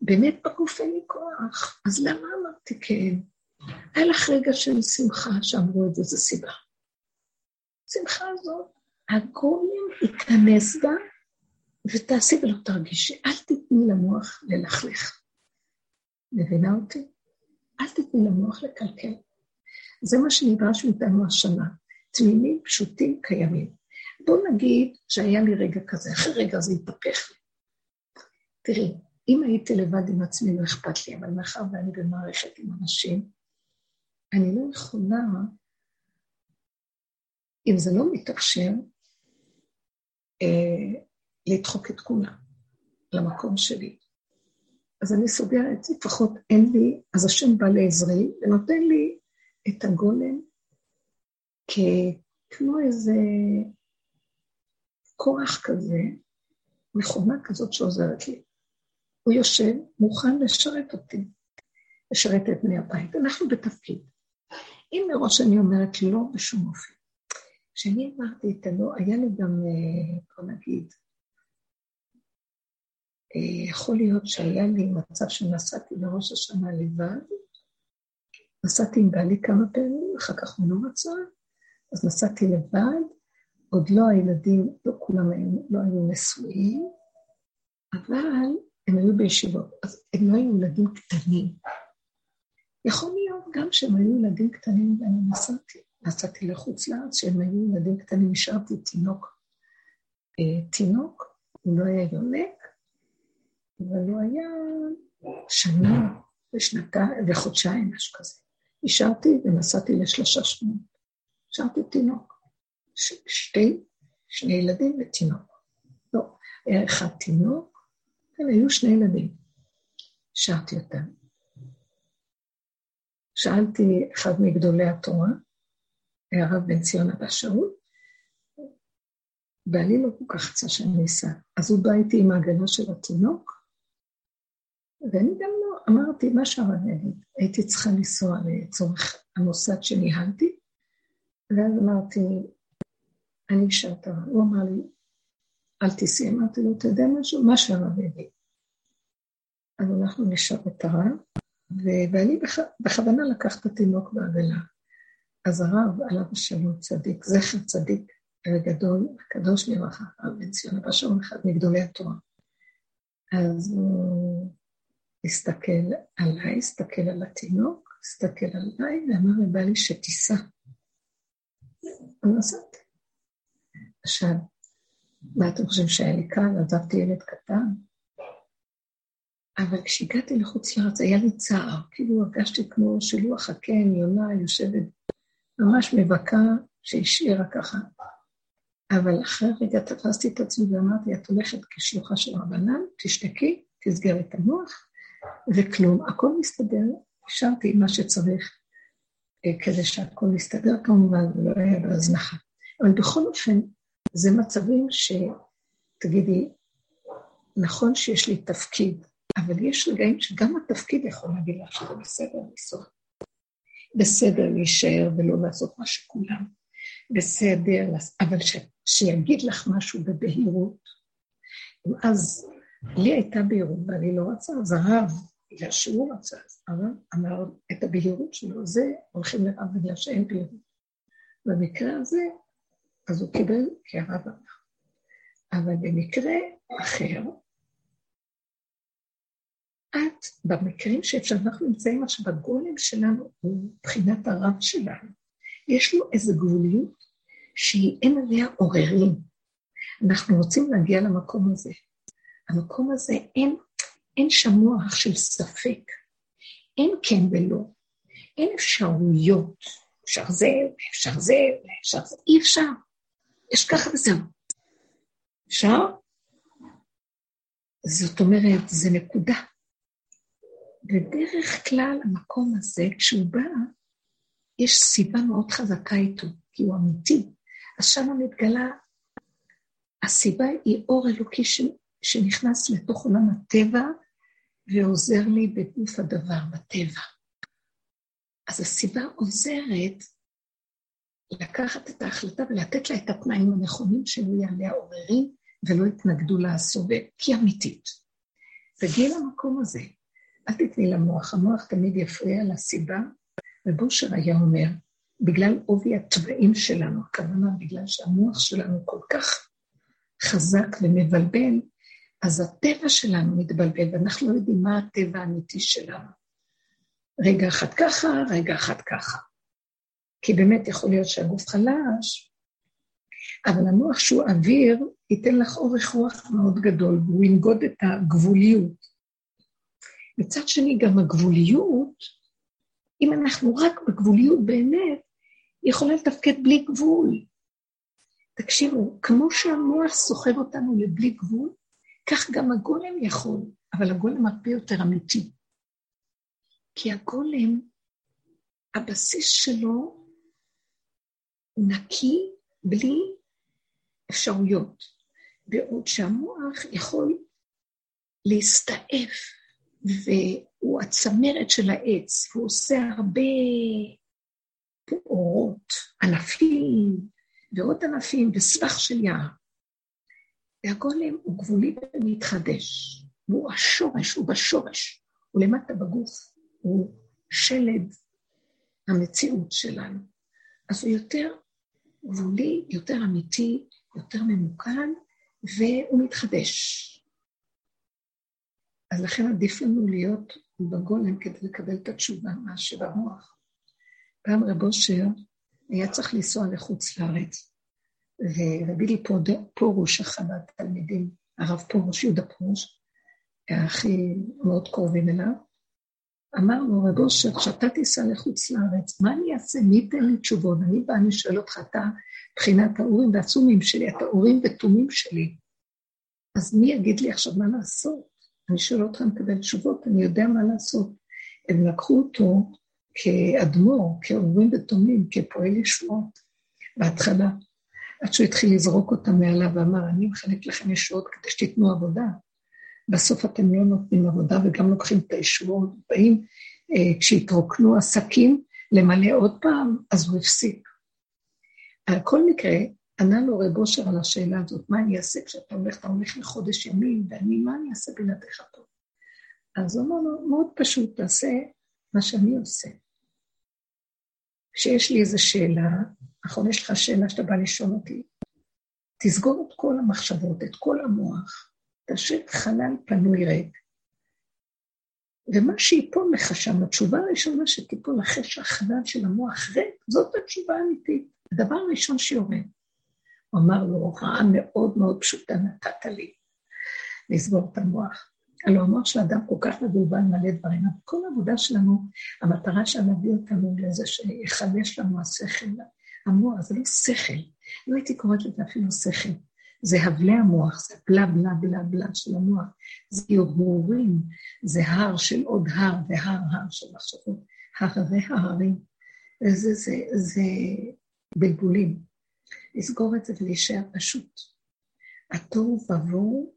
באמת בגוף אין לי כוח, אז למה אמרתי כן? היה לך רגע של שמחה שאמרו את זה, זו סיבה. השמחה הזאת, הגולם ייכנס בה ותעשי ולא תרגישי. אל תתני למוח ללכלך. מבינה אותי? אל תתני למוח לקלקל. זה מה שנדרש מאיתנו השנה. תמימים, פשוטים, קיימים. בוא נגיד שהיה לי רגע כזה, אחרי רגע זה התהפך לי. תראי, אם הייתי לבד עם עצמי, לא אכפת לי, אבל מאחר ואני במערכת עם אנשים, אני לא יכולה, אם זה לא מתאפשר, אה, לדחוק את כולם למקום שלי. אז אני סוגרת, לפחות אין לי, אז השם בא לעזרי ונותן לי את הגולם כמו איזה כוח כזה, מכונה כזאת שעוזרת לי. הוא יושב, מוכן לשרת אותי, לשרת את בני הבית. אנחנו בתפקיד. אם מראש אני אומרת לא בשום אופן. כשאני אמרתי את הלא, היה לי גם, אה, בוא נגיד, יכול להיות שהיה לי מצב שנסעתי לראש השנה לבד, נסעתי עם בעלי כמה פעמים, אחר כך הוא לא רצה, אז נסעתי לבד, עוד לא הילדים, לא כולם היו, לא היו נשואים, אבל הם היו בישיבות, אז הם לא היו ילדים קטנים. יכול להיות גם שהם היו ילדים קטנים ואני נסעתי. נסעתי לחוץ לארץ, שהם היו ילדים קטנים, השארתי תינוק. אה, תינוק, הוא לא היה יונק, אבל הוא היה שנה ושנתיים וחודשיים, משהו כזה. השארתי ונסעתי לשלושה שבועות. השארתי תינוק. ש- שתי, שני ילדים ותינוק. לא, היה אחד תינוק, כן, היו שני ילדים. השארתי אותם. שאלתי אחד מגדולי התורה, הרב בן ציון אבא שאול, בעלי לא כל כך רצה שאני אסע. אז הוא בא איתי עם ההגנה של התינוק, ואני גם לא, אמרתי, מה שהרב יגיד? הייתי צריכה לנסוע לצורך המוסד שניהלתי, ואז אמרתי, אני את הרב. הוא אמר לי, אל תיסעי. אמרתי לו, אתה יודע משהו? מה שהרב יגיד. אז אנחנו נשאר את הרב, ואני בכ... בכוונה לקח את התינוק בעגלה. אז הרב, עליו השלום צדיק, זכר צדיק וגדול, הקדוש לברכה, הרב בן ציון, אבא שאול אחד מגדולי התורה. אז הוא הסתכל עליי, הסתכל על התינוק, הסתכל עליי, ואמר לבא לי שתיסע. אז נסעתי. עכשיו, מה אתם חושבים שהיה לי קל? עזבתי ילד קטן. אבל כשהגעתי לחוץ לארץ היה לי צער, כאילו הרגשתי כמו שלוח הקן, יונה יושבת ממש מבכה שהשאירה ככה. אבל אחרי רגע תפסתי את עצמי ואמרתי, את הולכת כשלוחה של רבנן, תשתקי, תסגר את המוח, וכלום, הכל מסתדר, השארתי מה שצריך אה, כדי שהכל מסתדר, כמובן, ולא היה בהזנחה. אבל בכל אופן, זה מצבים שתגידי, נכון שיש לי תפקיד, אבל יש רגעים שגם התפקיד יכול להגיד לך שזה בסדר לנסוע. בסדר להישאר ולא לעשות מה שכולם. בסדר, אבל ש, שיגיד לך משהו בבהירות. אז לי הייתה בהירות ואני לא רצה, אז הרב, בגלל שהוא רצה, אז הרב אמר את הבהירות שלו, זה הולכים לרב בגלל שאין בהירות. במקרה הזה, אז הוא קיבל כי אמר. אבל במקרה אחר, את, במקרים שאנחנו נמצאים עכשיו, בגולם שלנו הוא מבחינת הרב שלנו. יש לו איזו גבוליות שהיא אין עליה עוררים. אנחנו רוצים להגיע למקום הזה. המקום הזה, אין, אין שם מוח של ספק. אין כן ולא. אין אפשרויות. אפשר זה, אפשר זה, אפשר זה. אי אפשר. יש ככה וזהו. אפשר? זאת אומרת, זה נקודה. בדרך כלל המקום הזה, כשהוא בא, יש סיבה מאוד חזקה איתו, כי הוא אמיתי. אז שם מתגלה, הסיבה היא אור אלוקי שנכנס לתוך עולם הטבע ועוזר לי בגוף הדבר, בטבע. אז הסיבה עוזרת לקחת את ההחלטה ולתת לה את התנאים הנכונים שלא יעלה עוררים ולא יתנגדו לסובב, כי אמיתית. תגיעי למקום הזה, אל תתני למוח, המוח תמיד יפריע לסיבה, ובושר היה אומר, בגלל עובי התוואים שלנו, הכוונה בגלל שהמוח שלנו כל כך חזק ומבלבל, אז הטבע שלנו מתבלבל, ואנחנו לא יודעים מה הטבע האמיתי שלנו. רגע אחד ככה, רגע אחד ככה. כי באמת יכול להיות שהגוף חלש, אבל המוח שהוא אוויר, ייתן לך אורך רוח מאוד גדול, והוא ינגוד את הגבוליות. מצד שני, גם הגבוליות, אם אנחנו רק בגבוליות באמת, היא יכולה לתפקד בלי גבול. תקשיבו, כמו שהמוח סוחב אותנו לבלי גבול, כך גם הגולם יכול, אבל הגולם הרבה יותר אמיתי. כי הגולם, הבסיס שלו נקי בלי אפשרויות, בעוד שהמוח יכול להסתעף, והוא הצמרת של העץ, והוא עושה הרבה אורות, ענפים, ועוד ענפים, וסבך של יער. והגולם הוא גבולי ומתחדש, והוא השורש, הוא בשורש, הוא למטה בגוף, הוא שלד המציאות שלנו. אז הוא יותר גבולי, יותר אמיתי, יותר ממוקד, והוא מתחדש. אז לכן עדיף לנו להיות בגולם כדי לקבל את התשובה מאשר המוח. פעם רב אושר היה צריך לנסוע לחוץ לארץ, ורבי פורוש, אחד התלמידים, הרב פורוש, יהודה פורוש, הכי מאוד קרובים אליו, אמר לו, רב אושר, כשאתה תיסע לחוץ לארץ, מה אני אעשה? מי ייתן לי תשובות? אני באה, אני שואל אותך, אתה מבחינת האורים והצומים שלי, אתה אורים ותומים שלי. אז מי יגיד לי עכשיו מה לעשות? אני שואל אותך, מקבל תשובות, אני יודע מה לעשות. הם לקחו אותו כאדמו"ר, כאורים ותומים, כפועל ישועות, בהתחלה. עד שהוא התחיל לזרוק אותם מעליו ואמר, אני מחלק לכם ישועות כדי שתיתנו עבודה. בסוף אתם לא נותנים עבודה וגם לוקחים את הישועות, באים, אה, כשהתרוקנו עסקים, למלא עוד פעם, אז הוא הפסיק. על כל מקרה, ענה לו רב אושר על השאלה הזאת, מה אני אעשה כשאתה הולך, אתה הולך לחודש ימים, ואני, מה אני אעשה בלעדיך פה? אז הוא אמר לו, מאוד פשוט, תעשה מה שאני עושה. כשיש לי איזו שאלה, נכון, יש לך שאלה שאתה בא לשאול אותי, תסגור את כל המחשבות, את כל המוח, תשאיר חלל פנוי ריק. ומה שיפול לך שם, התשובה הראשונה שתיפול אחרי שהחלל של המוח ריק, זאת התשובה האמיתית. הדבר הראשון שיורד. הוא אמר לו, הוראה מאוד מאוד פשוטה נתת לי, לסגור את המוח. הלוא המוח של אדם כל כך מבולבל מלא דברים, אבל כל העבודה שלנו, המטרה שלה להביא אותנו לזה שיחדש לנו השכל. המוח זה לא שכל, לא הייתי קוראת לזה אפילו שכל. זה הבלי המוח, זה בלה בלה בלה בלה של המוח. זה הרהורים, זה הר של עוד הר והר הר של מחשבות, הררי ההרים. זה, זה, זה בלבולים. לסגור את זה ולהישאר פשוט. התוהו ובוהו,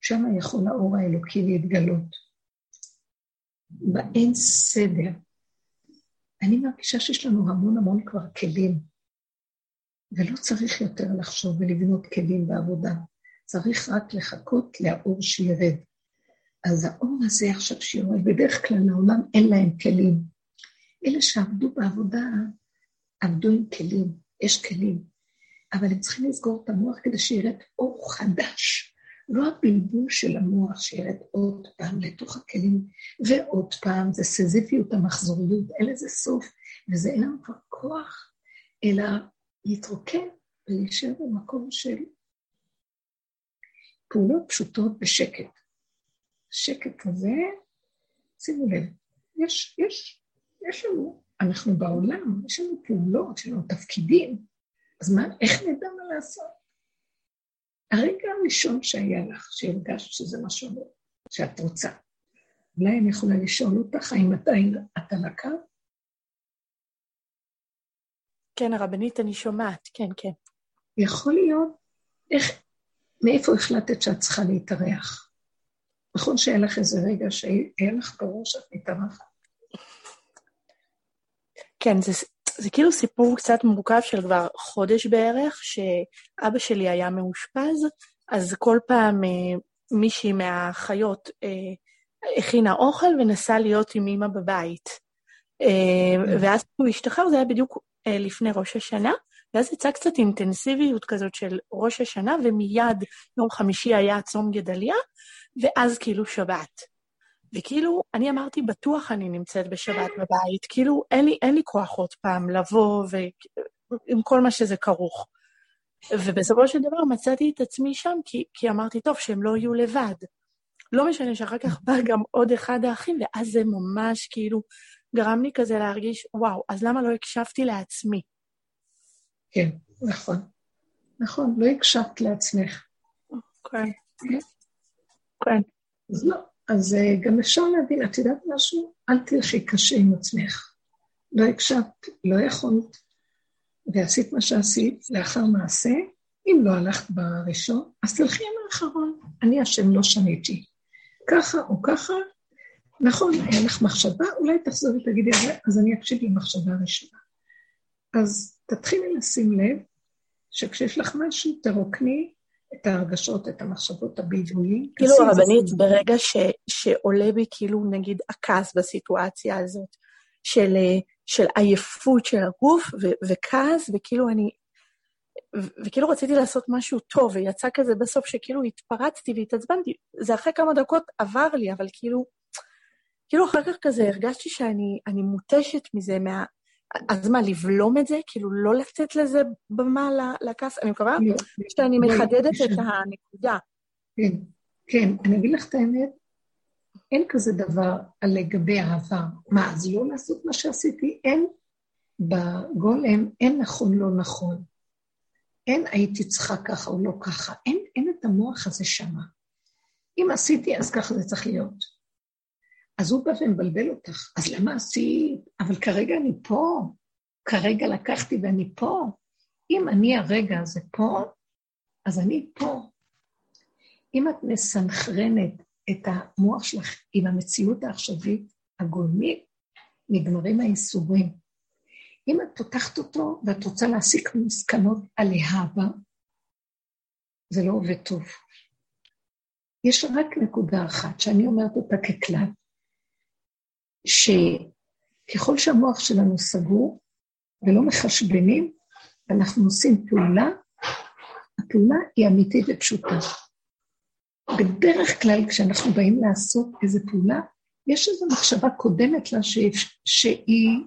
שם יכול האור האלוקי להתגלות. באין סדר. אני מרגישה שיש לנו המון המון כבר כלים, ולא צריך יותר לחשוב ולבנות כלים בעבודה. צריך רק לחכות לאור שירד. אז האור הזה עכשיו שיורד, בדרך כלל לעולם אין להם כלים. אלה שעבדו בעבודה, עבדו עם כלים, יש כלים, אבל הם צריכים לסגור את המוח כדי שירד אור חדש. לא הבלבול של המוח שירד עוד פעם לתוך הכלים, ועוד פעם, זה סזיפיות, המחזוריות, אין לזה סוף, וזה אין לנו כבר כוח, אלא להתרוקן ולהישאר במקום של פעולות פשוטות בשקט. שקט הזה, שימו לב, יש, יש, יש לנו, אנחנו בעולם, יש לנו פעולות, יש לנו תפקידים, אז מה, איך נדע מה לעשות? הרגע הראשון שהיה לך, שהרגשת שזה מה שאומר, שאת רוצה, אולי אני יכולה לשאול אותך, האם אתה, אתה לקה? כן, הרבנית, אני שומעת, כן, כן. יכול להיות, איך, מאיפה החלטת שאת צריכה להתארח? נכון שהיה לך איזה רגע שהיה לך ברור שאת מתארחת? כן, זה, זה כאילו סיפור קצת מורכב של כבר חודש בערך, שאבא שלי היה מאושפז, אז כל פעם אה, מישהי מהאחיות אה, הכינה אוכל ונסעה להיות עם אימא בבית. אה, ואז הוא השתחרר, זה היה בדיוק אה, לפני ראש השנה, ואז יצאה קצת אינטנסיביות כזאת של ראש השנה, ומיד יום חמישי היה צום גדליה, ואז כאילו שבת. וכאילו, אני אמרתי, בטוח אני נמצאת בשבת בבית, כאילו, אין לי, אין לי כוח עוד פעם לבוא ועם כל מה שזה כרוך. ובסופו של דבר מצאתי את עצמי שם, כי, כי אמרתי, טוב, שהם לא יהיו לבד. לא משנה שאחר כך בא גם עוד אחד האחים, ואז זה ממש כאילו גרם לי כזה להרגיש, וואו, אז למה לא הקשבתי לעצמי? כן, נכון. נכון, לא הקשבת לעצמך. כן. כן. אז לא, אז אה, גם אפשר להבין, את יודעת משהו? אל תלכי קשה עם עצמך. לא הקשבת, לא יכולת, ועשית מה שעשית לאחר מעשה. אם לא הלכת בראשון, אז תלכי עם האחרון. אני השם לא שניתי. ככה או ככה, נכון, היה לך מחשבה, אולי תחזרי ותגידי, אז אני אקשיב למחשבה הראשונה. אז תתחילי לשים לב שכשיש לך משהו, תרוקני את ההרגשות, את המחשבות הבלבולים. כאילו, הרבנית, ברגע ש, שעולה בי כאילו, נגיד, הכעס בסיטואציה הזאת, של, של עייפות של הגוף ו, וכעס, וכאילו אני... וכאילו רציתי לעשות משהו טוב, ויצא כזה בסוף שכאילו התפרצתי והתעצבנתי. זה אחרי כמה דקות עבר לי, אבל כאילו, כאילו אחר כך כזה הרגשתי שאני מותשת מזה, מה, אז מה, לבלום את זה? כאילו, לא לתת לזה במה לכעס? אני מקווה לא, שאני מחדדת את הנקודה. כן, כן. אני אגיד לך את האמת, אין כזה דבר על לגבי העבר. מה, אז לא לעשות מה שעשיתי? אין בגולם, אין נכון לא נכון. אין הייתי צריכה ככה או לא ככה. אין, אין את המוח הזה שמה. אם עשיתי, אז ככה זה צריך להיות. אז הוא בא ומבלבל אותך, אז למה עשית? אבל כרגע אני פה, כרגע לקחתי ואני פה. אם אני הרגע הזה פה, אז אני פה. אם את מסנכרנת את המוח שלך עם המציאות העכשווית הגולמית, נגמרים האיסורים. אם את פותחת אותו ואת רוצה להסיק מסקנות על להבא, זה לא עובד טוב. יש רק נקודה אחת שאני אומרת אותה ככלל, שככל שהמוח שלנו סגור ולא מחשבנים, ואנחנו עושים פעולה, הפעולה היא אמיתית ופשוטה. בדרך כלל כשאנחנו באים לעשות איזו פעולה, יש איזו מחשבה קודמת לה ש... שהיא,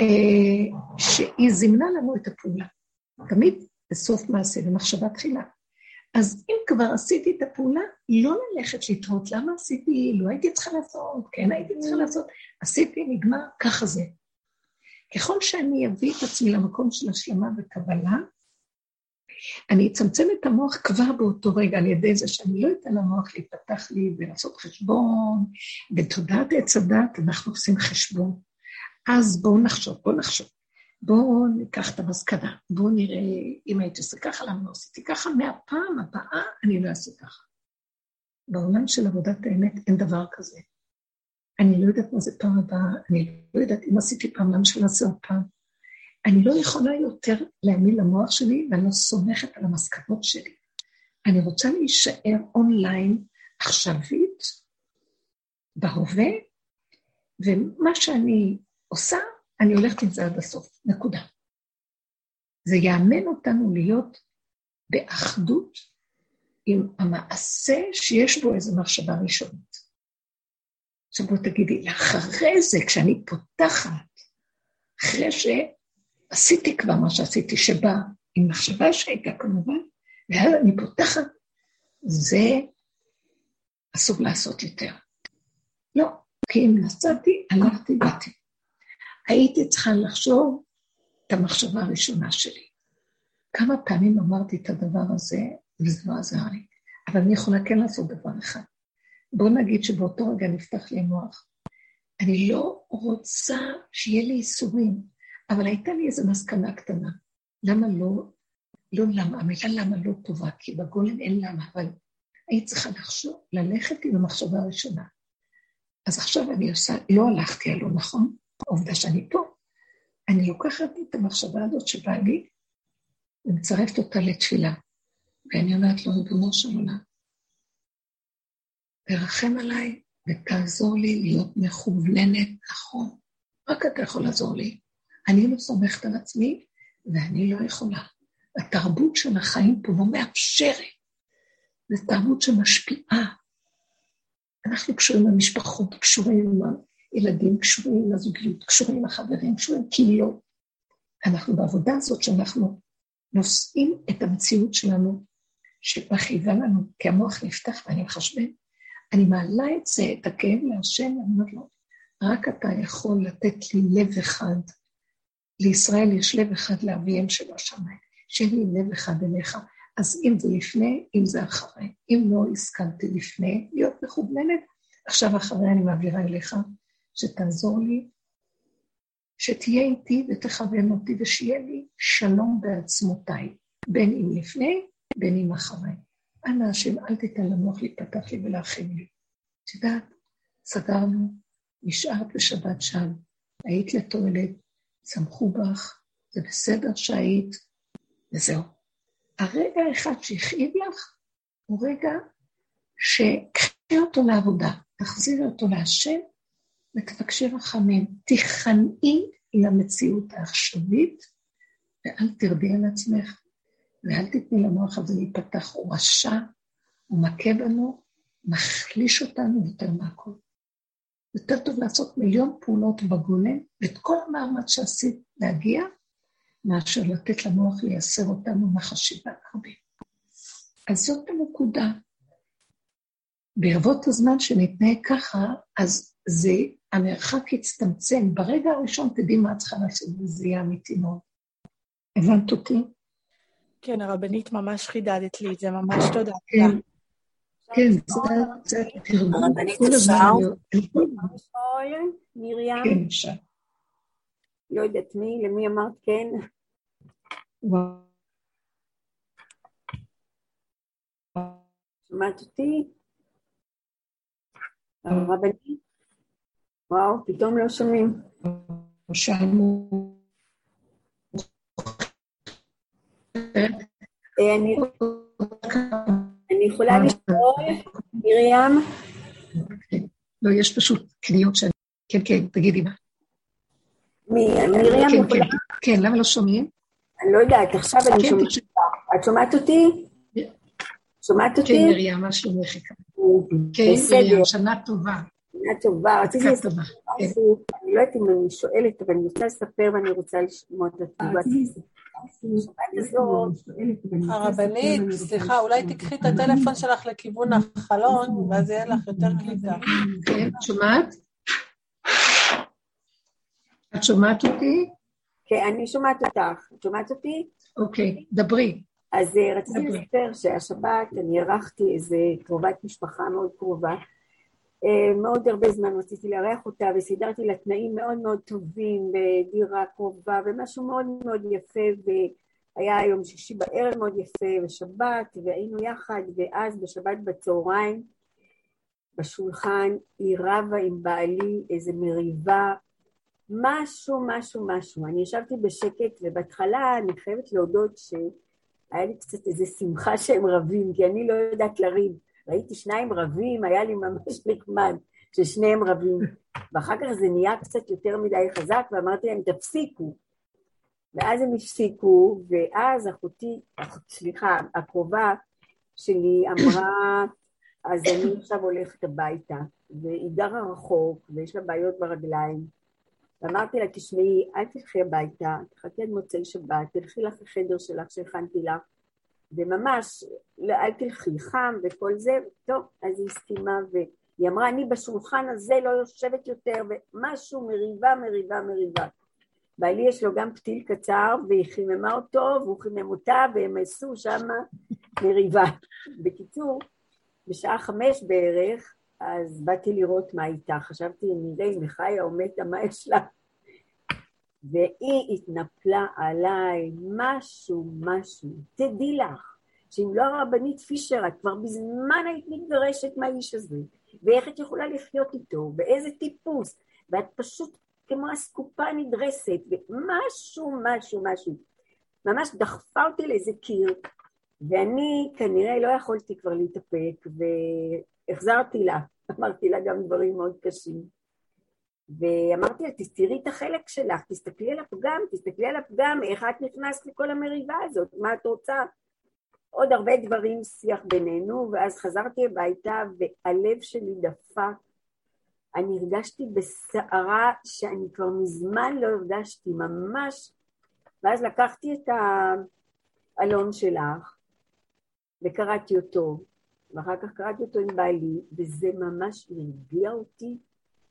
אה, שהיא זימנה לנו את הפעולה. תמיד בסוף מעשה, במחשבה תחילה. אז אם כבר עשיתי את הפעולה, לא ללכת לתהות, למה עשיתי, לא הייתי צריכה לעשות, כן הייתי צריכה לעשות, עשיתי, נגמר, ככה זה. ככל שאני אביא את עצמי למקום של השלמה וקבלה, אני אצמצם את המוח כבר באותו רגע על ידי זה שאני לא אתן למוח להיפתח לי ולעשות חשבון, בתודעת עץ הדת אנחנו עושים חשבון. אז בואו נחשוב, בואו נחשוב. בואו ניקח את המסקנה, בואו נראה אם הייתי עושה ככה, למה לא עשיתי ככה, מהפעם הבאה אני לא אעשה ככה. בעולם של עבודת האמת אין דבר כזה. אני לא יודעת מה זה פעם הבאה, אני לא יודעת אם עשיתי פעם, למה שלא אעשה עוד פעם. אני לא יכולה יותר להאמין למוח שלי, ואני לא סומכת על המסקנות שלי. אני רוצה להישאר אונליין עכשווית, בהווה, ומה שאני עושה, אני הולכת עם זה עד הסוף, נקודה. זה יאמן אותנו להיות באחדות עם המעשה שיש בו איזו מחשבה ראשונית. עכשיו בואו תגידי, אחרי זה, כשאני פותחת, אחרי שעשיתי כבר מה שעשיתי, שבא עם מחשבה שהייתה כמובן, ואז אני פותחת, זה אסור לעשות יותר. לא, כי אם נסעתי, הלכתי, באתי. הייתי צריכה לחשוב את המחשבה הראשונה שלי. כמה פעמים אמרתי את הדבר הזה, וזה לא עזר לי. אבל אני יכולה כן לעשות דבר אחד. בואו נגיד שבאותו רגע נפתח לי מוח. אני לא רוצה שיהיה לי ייסורים, אבל הייתה לי איזו מסקנה קטנה. למה לא, לא למה, המילה למה לא טובה, כי בגולם אין למה, אבל היית צריכה לחשוב, ללכת עם המחשבה הראשונה. אז עכשיו אני עושה, לא הלכתי הלא נכון, העובדה שאני פה. אני לוקחת את המחשבה הזאת שבאה לי, ומצרפת אותה לתפילה. ואני אומרת לו, ריבונו של עולם, תרחם עליי ותעזור לי להיות מכווננת נכון. רק אתה יכול לעזור לי. אני לא סומכת על עצמי, ואני לא יכולה. התרבות של החיים פה לא מאפשרת. זו תרבות שמשפיעה. אנחנו קשורים למשפחות, קשורים עם הילדים, קשורים לזוגיות, קשורים לחברים, קשורים לקהילות. אנחנו בעבודה הזאת שאנחנו נושאים את המציאות שלנו, שמכאיבה לנו, כי המוח נפתח ואני מחשבן. אני מעלה את זה, את הכאב להשם, ואני אומרת לו, רק אתה יכול לתת לי לב אחד. לישראל יש לב אחד לאביהם של השמיים, שיהיה לי לב אחד אליך. אז אם זה לפני, אם זה אחרי. אם לא השכלתי לפני להיות מכווננת, עכשיו אחרי אני מעבירה אליך, שתעזור לי, שתהיה איתי ותכוון אותי, ושיהיה לי שלום בעצמותיי, בין אם לפני, בין אם אחרי. אנא השם, אל תיתן למוח להיפתח לי ולהכין לי. את יודעת, סגרנו, נשארת בשבת שם, היית לתועלת, צמחו בך, זה בסדר שהיית, וזהו. הרגע האחד שהכאיב לך, הוא רגע שקחי אותו לעבודה, תחזירי אותו להשם ותבקשי רחמים. תיכנעי למציאות העכשווית ואל תרדי על עצמך ואל תתני למוח הזה להיפתח. הוא רשע, הוא מכה בנו, מחליש אותנו יותר מהכל. יותר טוב לעשות מיליון פעולות בגולם, ואת כל המאמץ שעשית להגיע, מאשר לתת למוח לייסר אותנו מהחשיבה הרבה. אז זאת הנקודה. ברבות הזמן שנתנהג ככה, אז זה, המרחק יצטמצם. ברגע הראשון תדעי מה את צריכה לעשות, וזה יהיה אמיתי מאוד. הבנת אותי? כן, הרבנית ממש חידדת לי את זה, ממש תודה. כן, כן, זה תרגום. הרבנית אפשר? מרים? כן, אפשר. לא יודעת מי, למי אמרת כן? שמעת אותי? הרבנית? וואו, פתאום לא שומעים. שאלנו... אני יכולה לשאול, מרים? לא, יש פשוט קניות שאני... כן, כן, תגידי מה. מי? מרים כן, יכולה? כן, כן, למה לא שומעים? אני לא יודעת, עכשיו אני כן, שומעת. אותך. את שומעת אותי? שומעת כן, אותי? מרים, מה שלומך יקרה? כן. מרים, שנה טובה. שנה טובה. רציתי לספר טובה. כן. משהו, אני לא יודעת אם אני שואלת, אבל אני רוצה לספר ואני רוצה לשמוע את התגובה. הרבנית, סליחה, אולי תיקחי את הטלפון שלך לכיוון החלון, ואז יהיה לך יותר קליטה. כן, את שומעת? את שומעת אותי? כן, אני שומעת אותך. את שומעת אותי? אוקיי, דברי. אז אה, רציתי. לספר שהשבת אני אירחתי איזה קרובת משפחה מאוד קרובה. אה, מאוד הרבה זמן רציתי לארח אותה וסידרתי לה תנאים מאוד מאוד טובים בדירה קרובה ומשהו מאוד מאוד יפה והיה יום שישי בערב מאוד יפה ושבת והיינו יחד ואז בשבת בצהריים בשולחן היא רבה עם בעלי איזה מריבה משהו, משהו, משהו. אני ישבתי בשקט, ובהתחלה אני חייבת להודות שהיה לי קצת איזו שמחה שהם רבים, כי אני לא יודעת לריב. ראיתי שניים רבים, היה לי ממש נחמד ששניהם רבים. ואחר כך זה נהיה קצת יותר מדי חזק, ואמרתי להם, תפסיקו. ואז הם הפסיקו, ואז אחותי, אח- סליחה, הקרובה שלי אמרה, אז אני עכשיו הולכת הביתה, והיא גרה רחוק, ויש לה בעיות ברגליים. ואמרתי לה, תשמעי, אל תלכי הביתה, תחכי עד מוצאי שבת, תלכי לך לחדר שלך שהכנתי לך, וממש, לא, אל תלכי, חם וכל זה, טוב, אז היא הסכימה, והיא אמרה, אני בשולחן הזה לא יושבת יותר, ומשהו, מריבה, מריבה, מריבה. בעלי יש לו גם פתיל קצר, והיא חיממה אותו, והוא חימם אותה, והם עשו שם מריבה. בקיצור, בשעה חמש בערך, אז באתי לראות מה איתה, חשבתי, נראה אם היא חיה או מתה, מה יש לה? והיא התנפלה עליי, משהו, משהו. תדעי לך, שאם לא הרבנית פישר, את כבר בזמן היית מתגרשת מהאיש הזה, ואיך את יכולה לחיות איתו, ואיזה טיפוס, ואת פשוט כמו אסקופה נדרסת, ומשהו, משהו, משהו. ממש דחפה אותי לאיזה קיר, ואני כנראה לא יכולתי כבר להתאפק, והחזרתי לה, אמרתי לה גם דברים מאוד קשים. ואמרתי לה, תראי את החלק שלך, תסתכלי על הפגם, תסתכלי על הפגם, איך את נכנסת לכל המריבה הזאת, מה את רוצה? עוד הרבה דברים שיח בינינו, ואז חזרתי הביתה והלב שלי דפק. אני הרגשתי בסערה שאני כבר מזמן לא הרגשתי, ממש. ואז לקחתי את האלון שלך וקראתי אותו, ואחר כך קראתי אותו עם בעלי, וזה ממש הרגיע אותי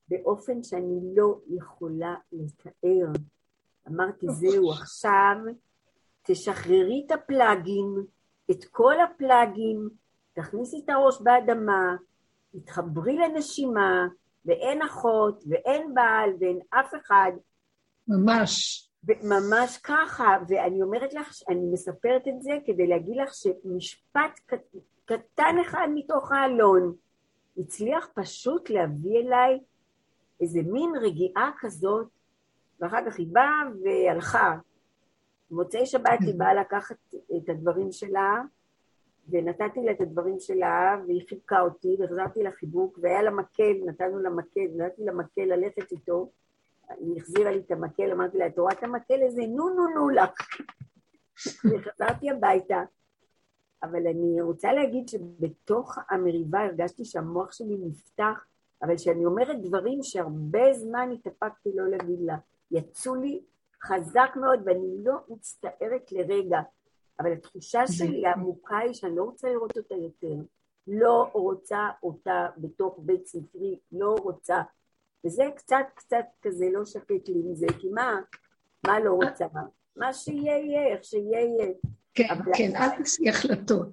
באופן שאני לא יכולה לתאר. אמרתי, זהו, עכשיו תשחררי את הפלאגים, את כל הפלאגים, תכניסי את הראש באדמה, תתחברי לנשימה, ואין אחות, ואין בעל, ואין אף אחד. ממש. ממש ככה, ואני אומרת לך, אני מספרת את זה כדי להגיד לך שמשפט קטן אחד מתוך האלון הצליח פשוט להביא אליי איזה מין רגיעה כזאת, ואחר כך היא באה והלכה. במוצאי שבת היא באה לקחת את הדברים שלה, ונתתי לה את הדברים שלה, והיא חיבקה אותי, והחזרתי לה חיבוק, והיה לה מקל, נתנו לה מקל, נתתי לה מקל ללכת איתו, היא החזירה לי את המקל, אמרתי לה, את רואה את המקל הזה? נו נו נו לך. וחזרתי הביתה, אבל אני רוצה להגיד שבתוך המריבה הרגשתי שהמוח שלי נפתח, אבל שאני אומרת דברים שהרבה זמן התאפקתי לא להגיד לה. יצאו לי חזק מאוד, ואני לא מצטערת לרגע, אבל התחושה שלי העמוקה היא שאני לא רוצה לראות אותה יותר. לא רוצה אותה בתוך בית ספרי, לא רוצה. וזה קצת קצת כזה לא שקט לי מזה, כי מה, מה לא רוצה? מה שיהיה יהיה, איך שיהיה יהיה. כן, כן, אל תעשי החלטות.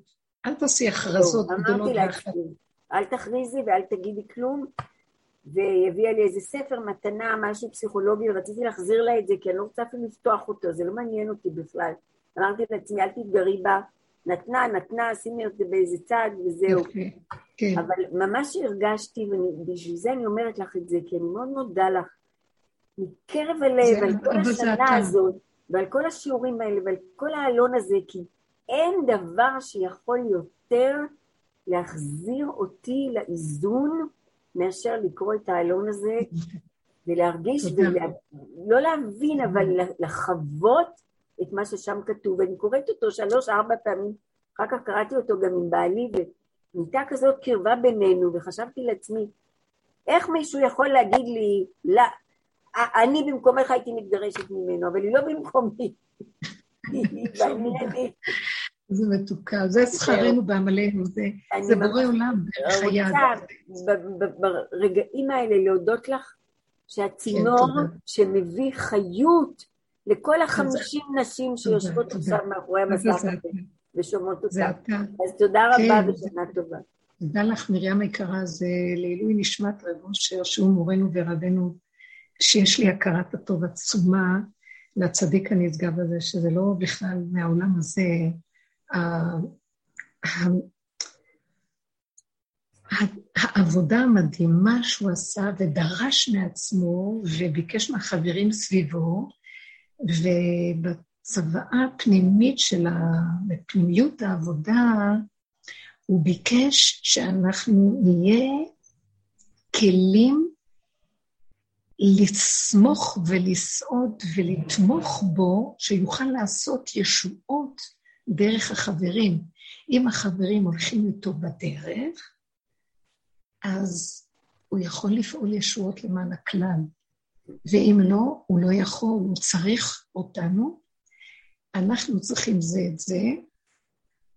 אל תעשי הכרזות גדולות והחלטות. אל תכריזי ואל תגידי כלום. והיא הביאה לי איזה ספר מתנה, משהו פסיכולוגי, ורציתי להחזיר לה את זה, כי אני לא רוצה אפילו לפתוח אותו, זה לא מעניין אותי בכלל. אמרתי לעצמי, אל תתגרי בה, נתנה, נתנה, שימי אותי באיזה צד וזהו. כן. אבל ממש הרגשתי, ובשביל זה אני אומרת לך את זה, כי אני מאוד מודה לך, מקרב הלב, על כל השנה הזאת, ועל כל השיעורים האלה, ועל כל העלון הזה, כי אין דבר שיכול יותר להחזיר אותי לאיזון מאשר לקרוא את העלון הזה ולהרגיש, ולא להבין, אבל לחוות את מה ששם כתוב. ואני קוראת אותו שלוש-ארבע פעמים, אחר כך קראתי אותו גם עם בעלי, ונהייתה כזאת קרבה בינינו, וחשבתי לעצמי, איך מישהו יכול להגיד לי, לא, אני במקומך הייתי מתגרשת ממנו, אבל היא לא במקומי. זה מתוקה, זה שכרנו בעמלנו, זה בורא עולם דרך היד. ברגעים האלה להודות לך שהצינור שמביא חיות לכל החמישים נשים שיושבות עכשיו מאחורי המסך הזה ושומעות אותה. אז תודה רבה כן. ושנה טובה. תודה לך, מרים יקרה, זה לעילוי נשמת רב אושר, שהוא מורנו ורבנו, שיש לי הכרת הטוב עצומה לצדיק הנשגב הזה, שזה לא בכלל מהעולם הזה. העבודה המדהימה שהוא עשה ודרש מעצמו וביקש מהחברים סביבו, ובצוואה הפנימית של ה... בפנימיות העבודה, הוא ביקש שאנחנו נהיה כלים לסמוך ולסעוד ולתמוך בו, שיוכל לעשות ישועות דרך החברים. אם החברים הולכים איתו בדרך, אז הוא יכול לפעול ישועות למען הכלל. ואם לא, הוא לא יכול, הוא צריך אותנו. אנחנו צריכים זה את זה,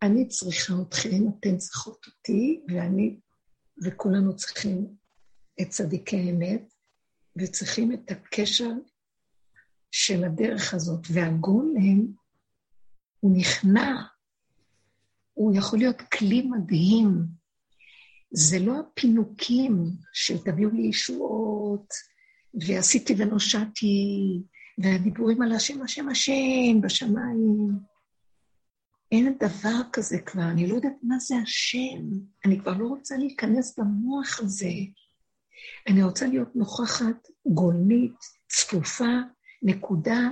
אני צריכה אתכם, אתן צריכות אותי, ואני, וכולנו צריכים את צדיקי האמת, וצריכים את הקשר של הדרך הזאת. והגולם, הוא נכנע, הוא יכול להיות כלי מדהים. זה לא הפינוקים של תביאו לי ישועות, ועשיתי ונושעתי, והדיבורים על השם, השם, השם בשמיים. אין דבר כזה כבר, אני לא יודעת מה זה השם. אני כבר לא רוצה להיכנס למוח הזה. אני רוצה להיות נוכחת, גולמית, צפופה, נקודה,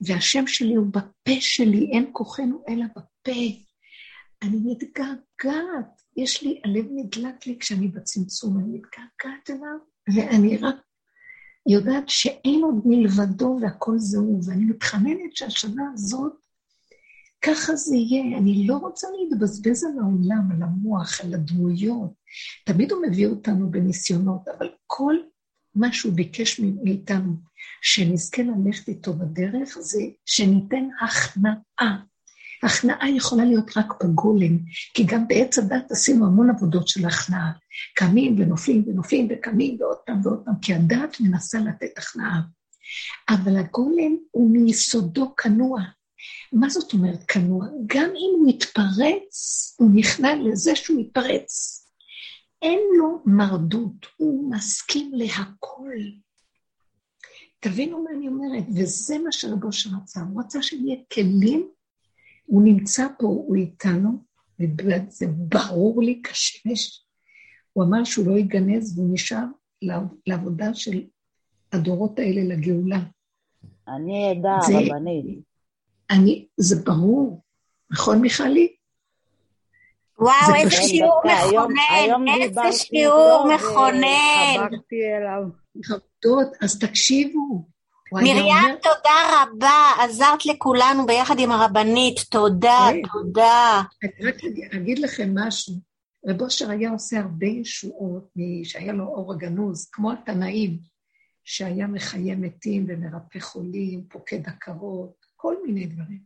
והשם שלי הוא בפה שלי, אין כוחנו אלא בפה. אני מתגעגעת, יש לי, הלב נדלק לי כשאני בצמצום, אני מתגעגעת אליו, ואני רק יודעת שאין עוד מלבדו והכל זהו, ואני מתחננת שהשנה הזאת, ככה זה יהיה. אני לא רוצה להתבזבז על העולם, על המוח, על הדמויות. תמיד הוא מביא אותנו בניסיונות, אבל כל מה שהוא ביקש מאיתנו, שנזכה ללכת איתו בדרך, זה שניתן הכנעה. הכנעה יכולה להיות רק בגולם, כי גם בעץ הדת עשינו המון עבודות של הכנעה. קמים ונופלים ונופלים וקמים ועוד פעם ועוד פעם, כי הדת מנסה לתת הכנעה. אבל הגולם הוא מיסודו כנוע. מה זאת אומרת כנוע? גם אם הוא יתפרץ, הוא נכנע לזה שהוא יתפרץ. אין לו מרדות, הוא מסכים להכל. תבינו מה אני אומרת, וזה מה שרבו שרצה, הוא רצה שנהיה כלים, הוא נמצא פה, הוא איתנו, וזה ברור לי כשמש. הוא אמר שהוא לא יגנז והוא נשאר לעבודה של הדורות האלה לגאולה. אני עדה רבנית. אני, זה ברור, נכון מיכלי? וואו, איזה שיעור מכונן, איזה שיעור מכונן. אז תקשיבו. מרים, תודה רבה, עזרת לכולנו ביחד עם הרבנית, תודה, תודה. אני רק אגיד לכם משהו. רב אושר היה עושה הרבה ישועות, שהיה לו אור הגנוז, כמו התנאים, שהיה מחיה מתים ומרפא חולים, פוקד עקרות, כל מיני דברים.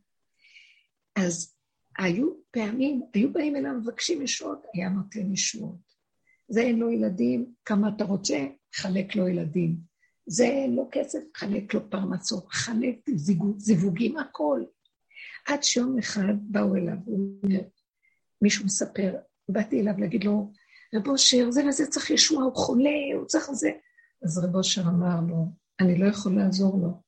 אז היו פעמים, היו באים אליו מבקשים ישועות, היה נותן ישועות. זה אין לו ילדים, כמה אתה רוצה, חלק לו ילדים. זה לו כסף, חלק לו פרנסות, חלק זיווגים, הכל. עד שיום אחד באו אליו, הוא אומר, מישהו מספר, באתי אליו להגיד לו, רב אושר, זה וזה צריך ישוע, הוא חולה, הוא צריך זה. אז רב אושר אמר לו, אני לא יכול לעזור לו.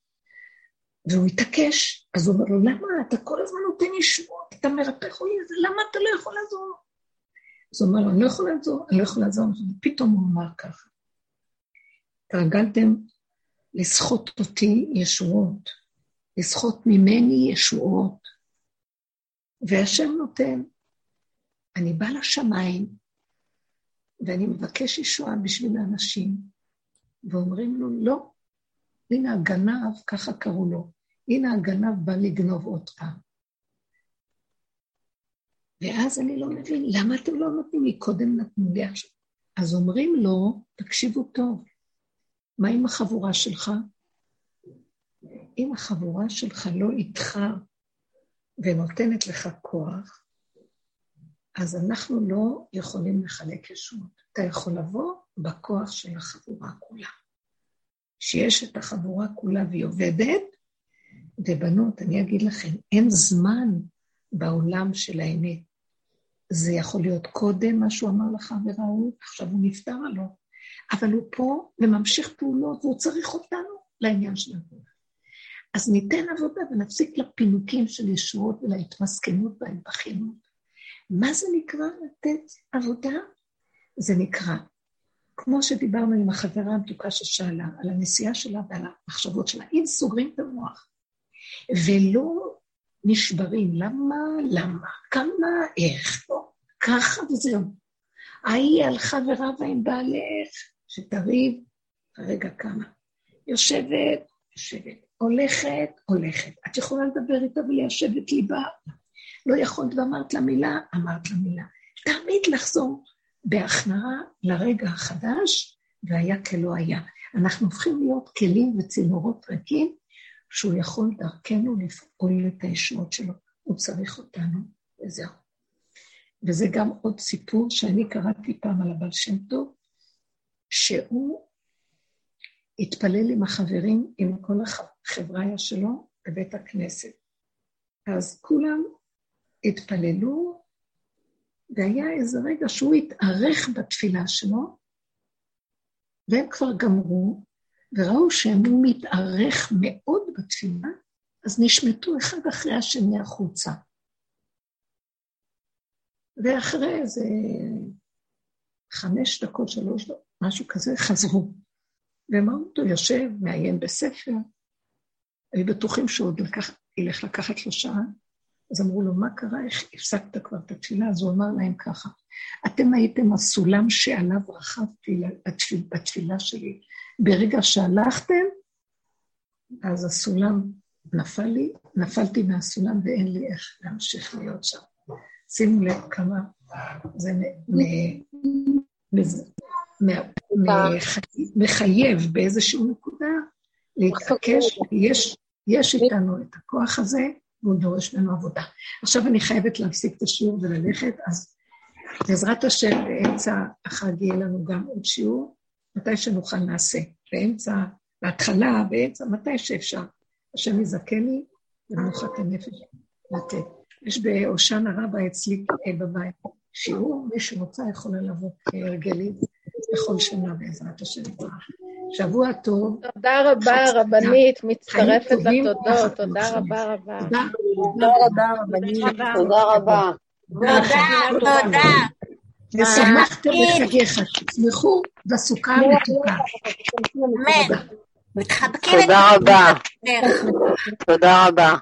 והוא התעקש, אז הוא אומר לו, למה אתה כל הזמן נותן ישועות, אתה מרפא חולי, למה אתה לא יכול לעזור לו? אז הוא אומר לו, אני לא יכול לעזור, אני לא יכול לעזור, ופתאום הוא אמר ככה, התרגלתם לסחוט אותי ישועות, לסחוט ממני ישועות, והשם נותן. אני בא לשמיים, ואני מבקש ישועה בשביל האנשים, ואומרים לו, לא, הנה הגנב, ככה קראו לו, הנה הגנב בא לגנוב אותך. ואז אני לא מבין, למה אתם לא נותנים לי? קודם נתנו לי עכשיו. אז אומרים לו, תקשיבו טוב, מה עם החבורה שלך? אם החבורה שלך לא איתך ונותנת לך כוח, אז אנחנו לא יכולים לחלק ישועות. אתה יכול לבוא בכוח של החבורה כולה. שיש את החבורה כולה והיא עובדת, ובנות, אני אגיד לכם, אין זמן בעולם של האמת. זה יכול להיות קודם מה שהוא אמר לחבר ההוא, עכשיו הוא נפטר עליו, אבל הוא פה וממשיך פעולות, והוא צריך אותנו לעניין של עבודה. אז ניתן עבודה ונפסיק לפינוקים של ישועות ולהתמסכנות וההתבכיינות. מה זה נקרא לתת עבודה? זה נקרא כמו שדיברנו עם החברה המתוקה ששאלה, על הנסיעה שלה ועל המחשבות שלה, אם סוגרים את המוח ולא נשברים, למה, למה, כמה, איך, לא, ככה וזהו. ההיא הלכה ורבה עם בעלך, שתריב, רגע כמה. יושבת, יושבת, הולכת, הולכת. את יכולה לדבר איתה וליישב את ליבה. לא יכולת ואמרת לה מילה, אמרת לה מילה. תמיד לחזור בהכנעה לרגע החדש, והיה כלא היה. אנחנו הופכים להיות כלים וצינורות ריקים, שהוא יכול דרכנו לפעול את הישועות שלו. הוא צריך אותנו, וזהו. וזה גם עוד סיפור שאני קראתי פעם על הבעל שם טוב, שהוא התפלל עם החברים, עם כל החבריה שלו, בבית הכנסת. אז כולם התפללו, והיה איזה רגע שהוא התארך בתפילה שלו, והם כבר גמרו, וראו שהוא מתארך מאוד בתפילה, אז נשמטו אחד אחרי השני החוצה. ואחרי איזה חמש דקות, שלוש דקות, משהו כזה, חזרו. והם ראו אותו יושב, מעיין בספר, היו בטוחים שעוד לקח, ילך לקחת לו שעה, אז אמרו לו, מה קרה, איך הפסקת כבר את התפילה? אז הוא אמר להם ככה, אתם הייתם הסולם שעליו רכבתי בתפילה שלי. ברגע שהלכתם, אז הסולם נפל לי, נפלתי מהסולם ואין לי איך להמשיך להיות שם. שימו לב כמה זה מחייב באיזושהי נקודה להתעקש, יש, יש איתנו את הכוח הזה, והוא דורש ממנו עבודה. עכשיו אני חייבת להפסיק את השיעור וללכת, אז בעזרת השם באמצע החג יהיה לנו גם עוד שיעור, מתי שנוכל נעשה. באמצע, בהתחלה, באמצע, מתי שאפשר. השם יזכני ומנוחת הנפש לתת. יש בהושענא רבה אצלי אה, בבית שיעור, מי שרוצה יכולה לבוא כהרגלית בכל שנה בעזרת השם יתברך. שבוע טוב. תודה רבה, רבנית, מצטרפת לתודות, תודה רבה רבה. תודה רבה, רבנית. תודה רבה. תודה, תודה. ושמחתם בחגיך, תשמחו בסוכה המתוקה. אמן. מתחבקים תודה רבה. תודה רבה.